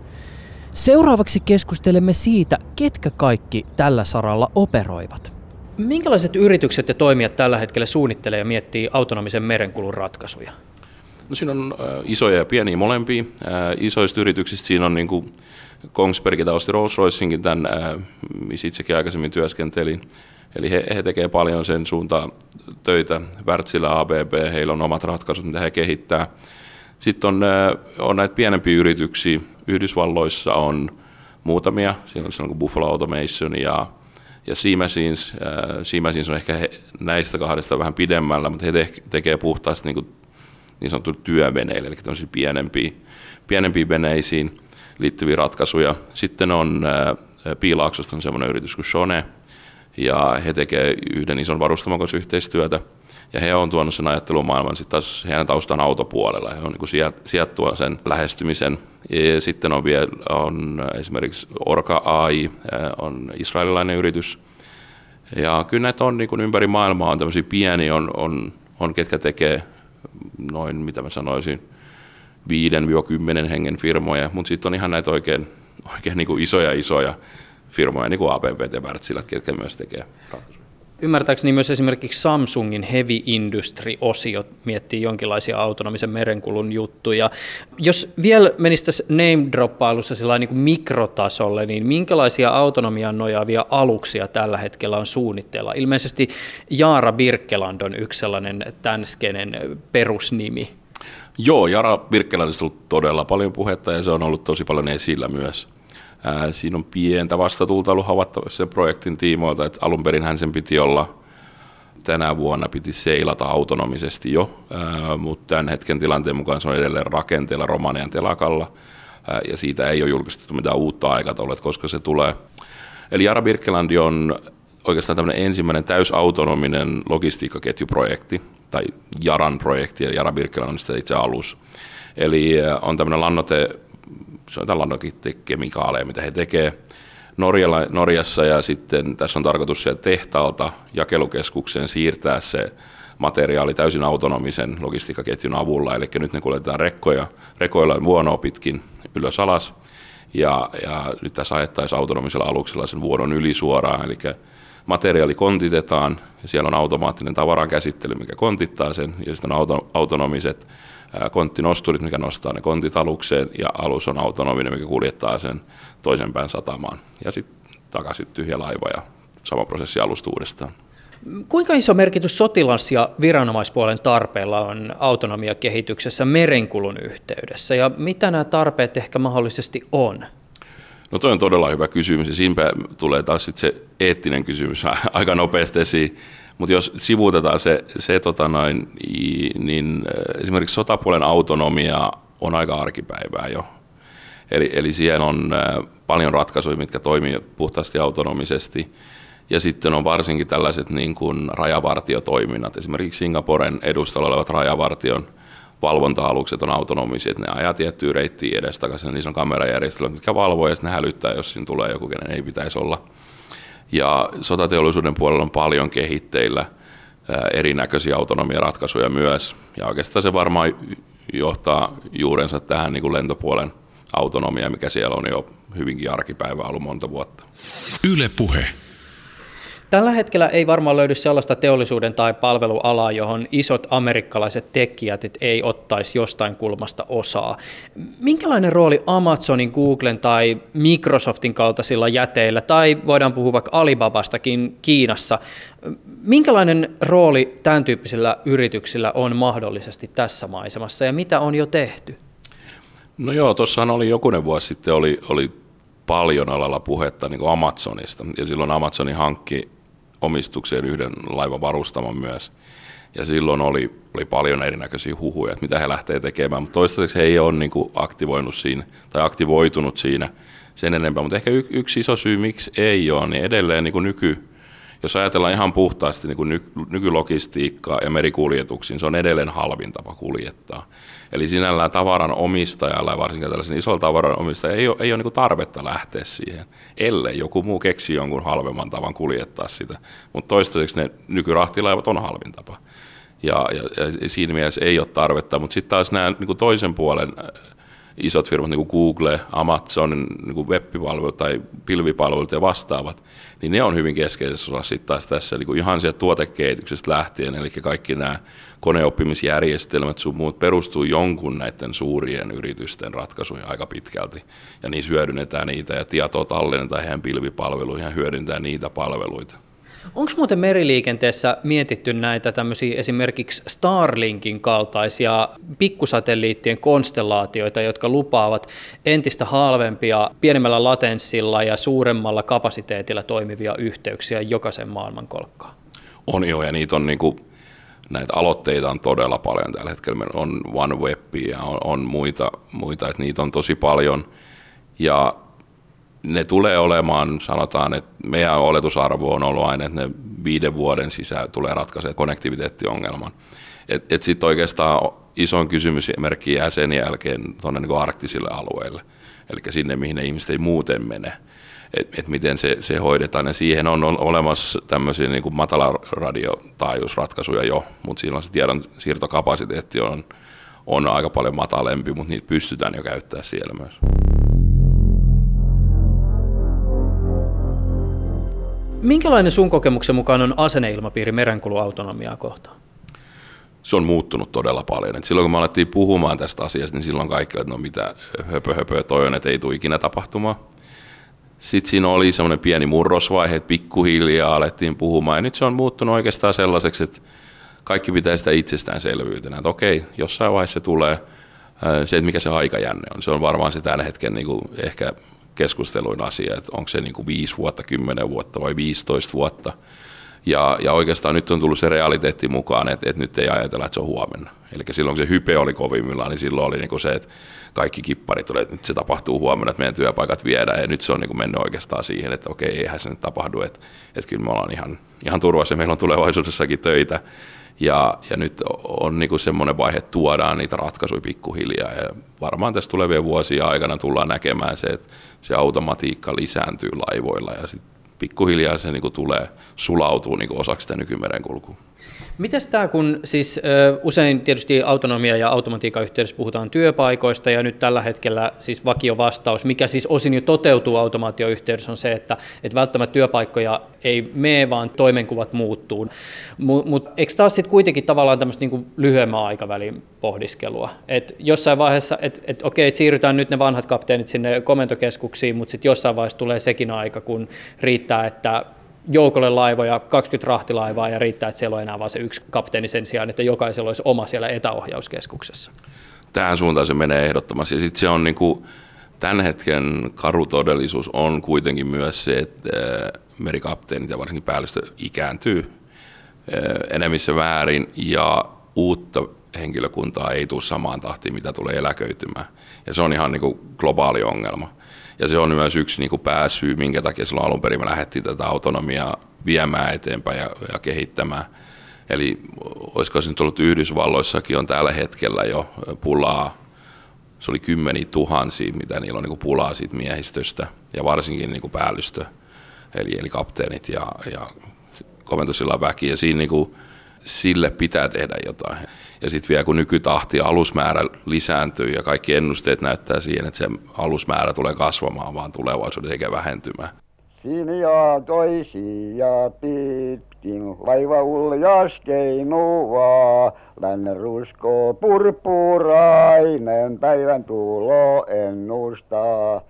Seuraavaksi keskustelemme siitä, ketkä kaikki tällä saralla operoivat. Minkälaiset yritykset ja toimijat tällä hetkellä suunnittelee ja miettii autonomisen merenkulun ratkaisuja? No siinä on isoja ja pieniä molempia. Isoista yrityksistä siinä on niin Kongsberg osti Rolls-Roycinkin tämän, äh, missä itsekin aikaisemmin työskentelin. Eli he, he tekevät paljon sen suuntaan töitä. Wärtsilä, ABB, heillä on omat ratkaisut, mitä he kehittää. Sitten on, on näitä pienempiä yrityksiä. Yhdysvalloissa on muutamia. Siellä on sellainen kuin Buffalo Automation ja ja Siemens, äh, Siemens on ehkä he, näistä kahdesta vähän pidemmällä, mutta he te, tekee puhtaasti niin, kuin, niin sanottu työveneille, eli tämmöisiä pienempiä, pienempiä veneisiin liittyviä ratkaisuja. Sitten on äh, Piilaaksosta on semmoinen yritys kuin Shone, ja he tekevät yhden ison varustamon kanssa yhteistyötä, ja he on tuonut sen ajattelumaailman sitten taas heidän taustan autopuolella. He on niin sieltä tuo sen lähestymisen. Ja sitten on vielä on esimerkiksi Orca AI, on israelilainen yritys. Ja kyllä näitä on niin kuin ympäri maailmaa, on tämmöisiä pieniä, on, on, on ketkä tekee noin, mitä mä sanoisin, 5-10 hengen firmoja, mutta sitten on ihan näitä oikein, oikein niin kuin isoja isoja firmoja, niin kuin ABB ja Wärtsilät, ketkä myös tekee ratkaisuja. Ymmärtääkseni myös esimerkiksi Samsungin Heavy Industry-osio miettii jonkinlaisia autonomisen merenkulun juttuja. Jos vielä menisi name-droppailussa sillä niin kuin mikrotasolle, niin minkälaisia autonomiaan nojaavia aluksia tällä hetkellä on suunnitteilla? Ilmeisesti Jaara Birkeland on yksi sellainen tämän skenen perusnimi. Joo, Jaara Birkelandista on ollut todella paljon puhetta ja se on ollut tosi paljon esillä myös Siinä on pientä vastatulta ollut havattavissa sen projektin tiimoilta, että alun perin hän sen piti olla tänä vuonna piti seilata autonomisesti jo, mutta tämän hetken tilanteen mukaan se on edelleen rakenteella Romanian telakalla, ja siitä ei ole julkistettu mitään uutta aikataulua, koska se tulee. Eli Jara Birkelandi on oikeastaan tämmöinen ensimmäinen täysautonominen logistiikkaketjuprojekti, tai Jaran projekti, ja Jara Birkeland on sitä itse alus. Eli on tämmöinen lannote se on tällainen kemikaaleja, mitä he tekevät Norjalla, Norjassa ja sitten tässä on tarkoitus sieltä tehtaalta jakelukeskukseen siirtää se materiaali täysin autonomisen logistiikkaketjun avulla, eli nyt ne kuljetetaan rekkoja, rekoilla vuonoa pitkin ylös alas, Ja, ja nyt tässä ajettaisiin autonomisella aluksella sen vuodon yli suoraan, eli materiaali kontitetaan, ja siellä on automaattinen tavaran käsittely, mikä kontittaa sen, ja sitten on auto, autonomiset konttinosturit, mikä nostaa ne kontit alukseen, ja alus on autonominen, mikä kuljettaa sen toisen pään satamaan. Ja sitten takaisin tyhjä laiva ja sama prosessi alusta uudestaan. Kuinka iso merkitys sotilas- ja viranomaispuolen tarpeella on autonomiakehityksessä merenkulun yhteydessä, ja mitä nämä tarpeet ehkä mahdollisesti on? No toi on todella hyvä kysymys, ja siinä tulee taas sit se eettinen kysymys aika nopeasti esiin. Mutta jos sivuutetaan se, se tota noin, niin esimerkiksi sotapuolen autonomia on aika arkipäivää jo. Eli, eli siellä on paljon ratkaisuja, mitkä toimii puhtaasti autonomisesti. Ja sitten on varsinkin tällaiset niin kuin rajavartiotoiminnat. Esimerkiksi Singaporen edustalla olevat rajavartion valvonta-alukset on autonomisia, että ne ajaa tiettyä reittiä edestakaisin, niissä on kamerajärjestelmät, mitkä valvoo ja ne hälyttää, jos siinä tulee joku, kenen ei pitäisi olla. Ja sotateollisuuden puolella on paljon kehitteillä erinäköisiä autonomiaratkaisuja myös. Ja oikeastaan se varmaan johtaa juurensa tähän niin kuin lentopuolen autonomia, mikä siellä on jo hyvinkin arkipäivää ollut monta vuotta. Yle puhe. Tällä hetkellä ei varmaan löydy sellaista teollisuuden tai palvelualaa, johon isot amerikkalaiset tekijät ei ottaisi jostain kulmasta osaa. Minkälainen rooli Amazonin, Googlen tai Microsoftin kaltaisilla jäteillä, tai voidaan puhua vaikka Alibabastakin Kiinassa, minkälainen rooli tämän tyyppisillä yrityksillä on mahdollisesti tässä maisemassa ja mitä on jo tehty? No joo, tuossahan oli jokunen vuosi sitten oli, oli paljon alalla puhetta niin kuin Amazonista, ja silloin Amazoni hankki omistukseen yhden laivan varustamon myös. Ja silloin oli, oli paljon erinäköisiä huhuja, että mitä he lähtee tekemään, mutta toistaiseksi he ei ole niin aktivoinut siinä tai aktivoitunut siinä sen enempää. Mutta ehkä y- yksi iso syy, miksi ei ole, niin edelleen niin nyky, jos ajatellaan ihan puhtaasti niin kuin nykylogistiikkaa ja merikuljetuksiin, se on edelleen halvin tapa kuljettaa. Eli sinällään tavaran omistajalla ja varsinkin tällaisen isolla tavaran omistajalla ei ole, ei ole niin tarvetta lähteä siihen, ellei joku muu keksi jonkun halvemman tavan kuljettaa sitä. Mutta toistaiseksi ne nykyrahtilaivat on halvin tapa. Ja, ja, ja siinä mielessä ei ole tarvetta, mutta sitten taas nämä niin toisen puolen isot firmat, niin kuin Google, Amazon, niin kuin web-palvelut tai pilvipalvelut ja vastaavat, niin ne on hyvin keskeisessä osassa sitten taas tässä niin kuin ihan sieltä tuotekehityksestä lähtien, eli kaikki nämä koneoppimisjärjestelmät sun muut perustuu jonkun näiden suurien yritysten ratkaisuihin aika pitkälti, ja niissä hyödynnetään niitä, ja tietoa tallennetaan heidän pilvipalveluihin ja hyödyntää niitä palveluita. Onko muuten meriliikenteessä mietitty näitä tämmöisiä esimerkiksi Starlinkin kaltaisia pikkusatelliittien konstellaatioita, jotka lupaavat entistä halvempia, pienemmällä latenssilla ja suuremmalla kapasiteetilla toimivia yhteyksiä jokaisen maailmankolkkaan? On jo, ja niitä on niin kuin, näitä aloitteita on todella paljon tällä hetkellä. Meillä on OneWeb ja on, on muita, muita, että niitä on tosi paljon. Ja ne tulee olemaan, sanotaan, että meidän oletusarvo on ollut aina, että ne viiden vuoden sisällä tulee ratkaisemaan konnektiviteettiongelman. Että et sitten oikeastaan isoin kysymysmerkki jää sen jälkeen tuonne niin arktisille alueille, eli sinne, mihin ne ihmiset ei muuten mene. Että et miten se, se hoidetaan, ja siihen on, on olemassa tämmöisiä niin matalaradiotaajuusratkaisuja jo, mutta silloin se tiedon siirtokapasiteetti on, on aika paljon matalempi, mutta niitä pystytään jo käyttämään siellä myös. Minkälainen sun kokemuksen mukaan on asenneilmapiiri merenkuluautonomiaa kohtaan? Se on muuttunut todella paljon. Et silloin kun me alettiin puhumaan tästä asiasta, niin silloin kaikki että no mitä höpö höpö toi on, että ei tule ikinä tapahtumaan. Sitten siinä oli semmoinen pieni murrosvaihe, että pikkuhiljaa alettiin puhumaan. Ja nyt se on muuttunut oikeastaan sellaiseksi, että kaikki pitää sitä itsestäänselvyytenä. Että okei, jossain vaiheessa se tulee se, että mikä se aikajänne on. Se on varmaan se tämän hetken niin kuin ehkä keskusteluin asia, että onko se niin kuin 5 vuotta, 10 vuotta vai 15 vuotta. Ja, ja oikeastaan nyt on tullut se realiteetti mukaan, että, että nyt ei ajatella, että se on huomenna. Eli silloin kun se hype oli kovimmillaan, niin silloin oli niin kuin se, että kaikki kipparit tuli, että nyt se tapahtuu huomenna, että meidän työpaikat viedään. Ja nyt se on niin kuin mennyt oikeastaan siihen, että okei, eihän se nyt tapahdu, että, että kyllä me ollaan ihan, ihan turvassa ja meillä on tulevaisuudessakin töitä. Ja, ja nyt on niin kuin semmoinen vaihe, että tuodaan niitä ratkaisuja pikkuhiljaa. Ja varmaan tässä tulevien vuosien aikana tullaan näkemään se, että se automatiikka lisääntyy laivoilla ja sitten pikkuhiljaa se niin kuin tulee, sulautuu niin kuin osaksi sitä nykymerenkulkua. Mitäs tämä, kun siis usein tietysti autonomia ja automatiikan yhteydessä puhutaan työpaikoista ja nyt tällä hetkellä siis vakio vastaus, mikä siis osin jo toteutuu automaatioyhteydessä on se, että, että välttämättä työpaikkoja ei mene, vaan toimenkuvat muuttuu. Mutta mut, eikö taas sitten kuitenkin tavallaan tämmöistä niinku lyhyemmän aikavälin pohdiskelua? Et jossain vaiheessa, että et, okei, et siirrytään nyt ne vanhat kapteenit sinne komentokeskuksiin, mutta sitten jossain vaiheessa tulee sekin aika, kun riittää, että joukolle laivoja, 20 rahtilaivaa ja riittää, että siellä on enää vain se yksi kapteeni sen sijaan, että jokaisella olisi oma siellä etäohjauskeskuksessa. Tähän suuntaan se menee ehdottomasti. Ja sitten se on niin kuin, tämän hetken karu todellisuus on kuitenkin myös se, että merikapteenit ja varsinkin päällystö ikääntyy enemmissä väärin ja uutta henkilökuntaa ei tule samaan tahtiin, mitä tulee eläköitymään. Ja se on ihan niin kuin globaali ongelma. Ja se on myös yksi niin kuin pääsyy, minkä takia silloin alun perin me lähdettiin tätä autonomiaa viemään eteenpäin ja, ja kehittämään. Eli olisiko se nyt ollut Yhdysvalloissakin on tällä hetkellä jo pulaa, se oli kymmeniä tuhansia, mitä niillä on niin kuin pulaa siitä miehistöstä ja varsinkin niin kuin päällystö, eli, eli kapteenit ja, ja komentosilla väki. Ja siinä niin kuin, sille pitää tehdä jotain. Ja sitten vielä kun nykytahti alusmäärä lisääntyy ja kaikki ennusteet näyttää siihen, että se alusmäärä tulee kasvamaan vaan tulevaisuudessa eikä vähentymään. Sinja toisia pitkin laiva uljas keinuvaa, lännen rusko purpurainen päivän tulo ennustaa.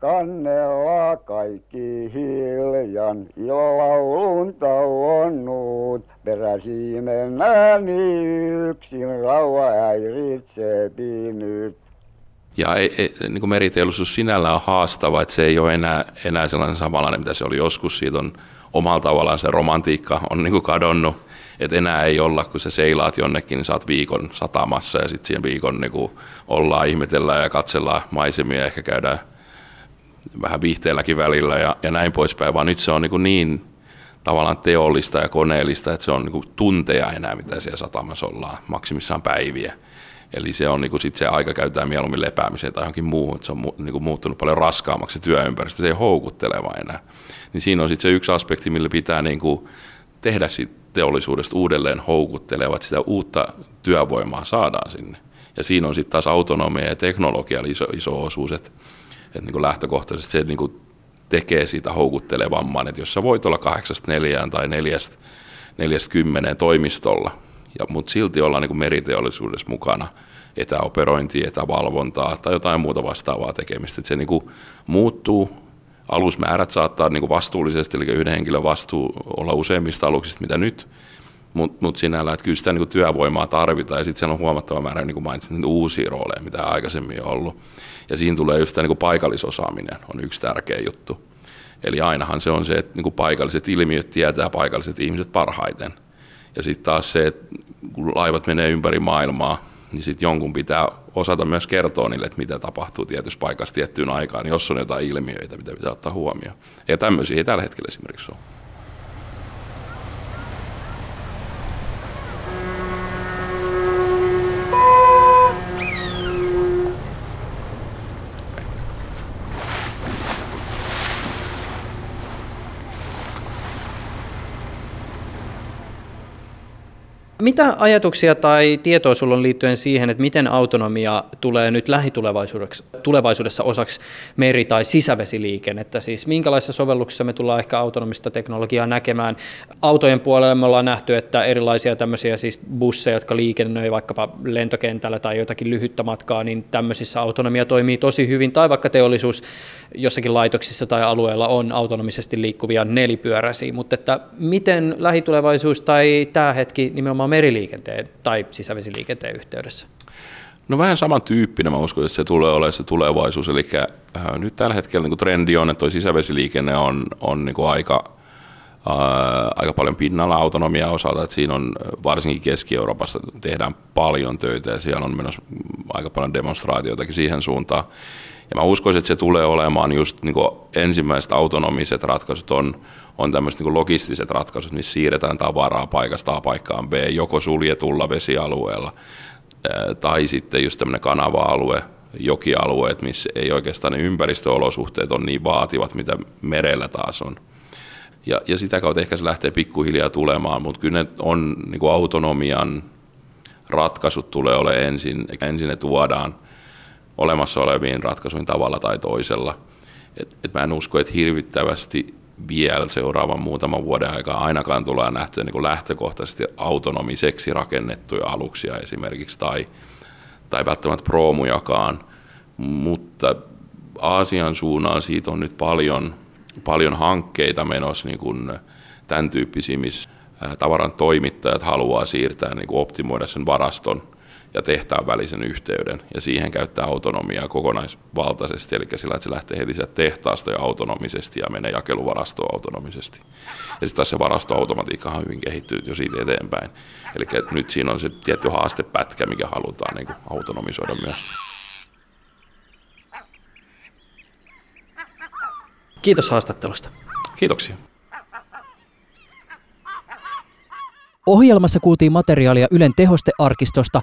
Kannella kaikki hiljan ilolaulun tauonnut, peräsinen ääni yksin rauha häiritsepi nyt. Ja ei, ei, niin kuin meriteollisuus sinällään on haastava, että se ei ole enää, enää sellainen samanlainen, mitä se oli joskus. Siitä on omalla tavallaan se romantiikka on niin kuin kadonnut. Että enää ei olla, kun sä seilaat jonnekin, niin saat viikon satamassa ja sitten siihen viikon niin kuin ollaan, ihmetellään ja katsellaan maisemia ehkä käydään vähän viihteelläkin välillä ja, ja näin poispäin, vaan nyt se on niin, niin tavallaan teollista ja koneellista, että se on niin tunteja enää, mitä siellä satamassa ollaan, maksimissaan päiviä. Eli se on niin kuin sit se aika käytetään mieluummin lepäämiseen tai johonkin muuhun, että se on niin kuin muuttunut paljon raskaammaksi se työympäristö, se ei houkutteleva enää. Niin siinä on sitten se yksi aspekti, millä pitää niin kuin tehdä siitä teollisuudesta uudelleen houkutteleva, että sitä uutta työvoimaa saadaan sinne. Ja siinä on sitten taas autonomia ja teknologia iso, iso osuus, että että niin kuin lähtökohtaisesti se niin kuin tekee siitä houkuttelevamman, että jos sä voit olla kahdeksasta neljään tai neljästä, neljästä kymmeneen toimistolla, ja, mutta silti olla niin kuin meriteollisuudessa mukana, etäoperointia, etävalvontaa tai jotain muuta vastaavaa tekemistä, että se niin kuin muuttuu, alusmäärät saattaa niin kuin vastuullisesti, eli yhden henkilön vastuu olla useimmista aluksista, mitä nyt, mutta mut sinällään, että kyllä sitä niin kuin työvoimaa tarvitaan, ja sitten siellä on huomattava määrä, niin kuin mainitsin, niin uusia rooleja, mitä aikaisemmin on ollut. Ja siinä tulee just tämä niin paikallisosaaminen on yksi tärkeä juttu. Eli ainahan se on se, että niin paikalliset ilmiöt tietää paikalliset ihmiset parhaiten. Ja sitten taas se, että kun laivat menee ympäri maailmaa, niin sitten jonkun pitää osata myös kertoa niille, että mitä tapahtuu tietyssä paikassa tiettyyn aikaan, jos on jotain ilmiöitä, mitä pitää ottaa huomioon. Ja tämmöisiä ei tällä hetkellä esimerkiksi ole. Mitä ajatuksia tai tietoa sulla on liittyen siihen, että miten autonomia tulee nyt lähitulevaisuudessa tulevaisuudessa osaksi meri- tai sisävesiliikennettä? Siis minkälaisissa sovelluksissa me tullaan ehkä autonomista teknologiaa näkemään? Autojen puolella me ollaan nähty, että erilaisia tämmöisiä siis busseja, jotka liikennöi vaikkapa lentokentällä tai jotakin lyhyttä matkaa, niin tämmöisissä autonomia toimii tosi hyvin. Tai vaikka teollisuus jossakin laitoksissa tai alueella on autonomisesti liikkuvia nelipyöräisiä, mutta että miten lähitulevaisuus tai tämä hetki nimenomaan meriliikenteen tai sisävesiliikenteen yhteydessä? No vähän samantyyppinen, mä uskon, että se tulee olemaan se tulevaisuus. Eli äh, nyt tällä hetkellä niin trendi on, että tuo sisävesiliikenne on, on niin aika, äh, aika paljon pinnalla autonomia osalta, että siinä on varsinkin Keski-Euroopassa tehdään paljon töitä ja siellä on menossa aika paljon demonstraatioitakin siihen suuntaan. Ja mä uskoisin, että se tulee olemaan just niin ensimmäiset autonomiset ratkaisut on, on tämmöiset niin logistiset ratkaisut, missä siirretään tavaraa paikasta A paikkaan B, joko suljetulla vesialueella tai sitten just tämmöinen kanava-alue, jokialueet, missä ei oikeastaan ne ympäristöolosuhteet on niin vaativat, mitä merellä taas on. Ja, ja sitä kautta ehkä se lähtee pikkuhiljaa tulemaan, mutta kyllä ne on niin kuin autonomian ratkaisut tulee ole ensin. Ensin ne tuodaan olemassa oleviin ratkaisuihin tavalla tai toisella. Et, et mä en usko, että hirvittävästi vielä seuraavan muutaman vuoden aikaa ainakaan tulee nähtyä niin lähtökohtaisesti autonomiseksi rakennettuja aluksia esimerkiksi tai, tai välttämättä proomujakaan, mutta Aasian suunnan siitä on nyt paljon, paljon hankkeita menossa niin kuin tämän tyyppisiä, missä tavaran toimittajat haluaa siirtää, niin kuin optimoida sen varaston ja tehtaan välisen yhteyden, ja siihen käyttää autonomiaa kokonaisvaltaisesti, eli sillä, että se lähtee heti sieltä tehtaasta jo autonomisesti ja menee jakeluvarastoon autonomisesti. Ja sitten taas se varastoautomatiikka on hyvin kehittynyt jo siitä eteenpäin. Eli nyt siinä on se tietty haastepätkä, mikä halutaan niin autonomisoida myös. Kiitos haastattelusta. Kiitoksia. Ohjelmassa kuultiin materiaalia Ylen tehostearkistosta.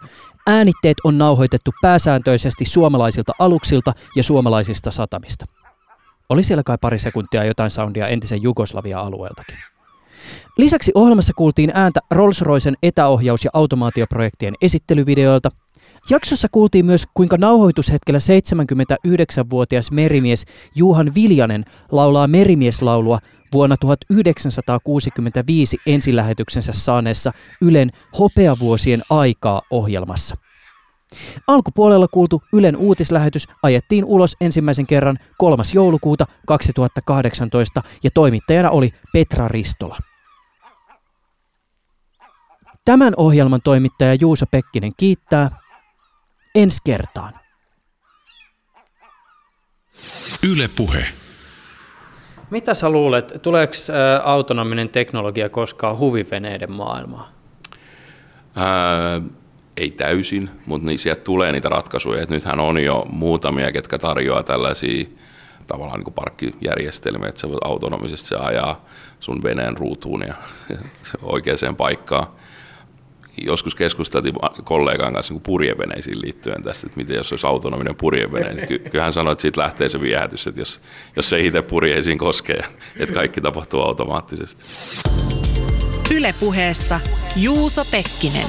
Äänitteet on nauhoitettu pääsääntöisesti suomalaisilta aluksilta ja suomalaisista satamista. Oli siellä kai pari sekuntia jotain soundia entisen Jugoslavia-alueeltakin. Lisäksi ohjelmassa kuultiin ääntä Rolls-Roycen etäohjaus- ja automaatioprojektien esittelyvideoilta. Jaksossa kuultiin myös, kuinka nauhoitushetkellä 79-vuotias merimies Juhan Viljanen laulaa merimieslaulua vuonna 1965 ensilähetyksensä saaneessa Ylen Hopeavuosien aikaa ohjelmassa. Alkupuolella kuultu Ylen uutislähetys ajettiin ulos ensimmäisen kerran 3. joulukuuta 2018 ja toimittajana oli Petra Ristola. Tämän ohjelman toimittaja Juusa Pekkinen kiittää. Ensi kertaan. Yle Puhe. Mitä sä luulet, tuleeko autonominen teknologia koskaan huviveneiden maailmaan? Ää, ei täysin, mutta niin sieltä tulee niitä ratkaisuja. Et nythän on jo muutamia, ketkä tarjoaa tällaisia tavallaan niin parkkijärjestelmiä, että se voi autonomisesti se ajaa sun veneen ruutuun ja, ja oikeaan paikkaan joskus keskusteltiin kollegan kanssa niin purjeveneisiin liittyen tästä, että miten jos olisi autonominen purjevene, niin ky- kyllähän sanoi, että siitä lähtee se viehätys, että jos, jos se itse purjeisiin koskee, että kaikki tapahtuu automaattisesti. Ylepuheessa Juuso Pekkinen.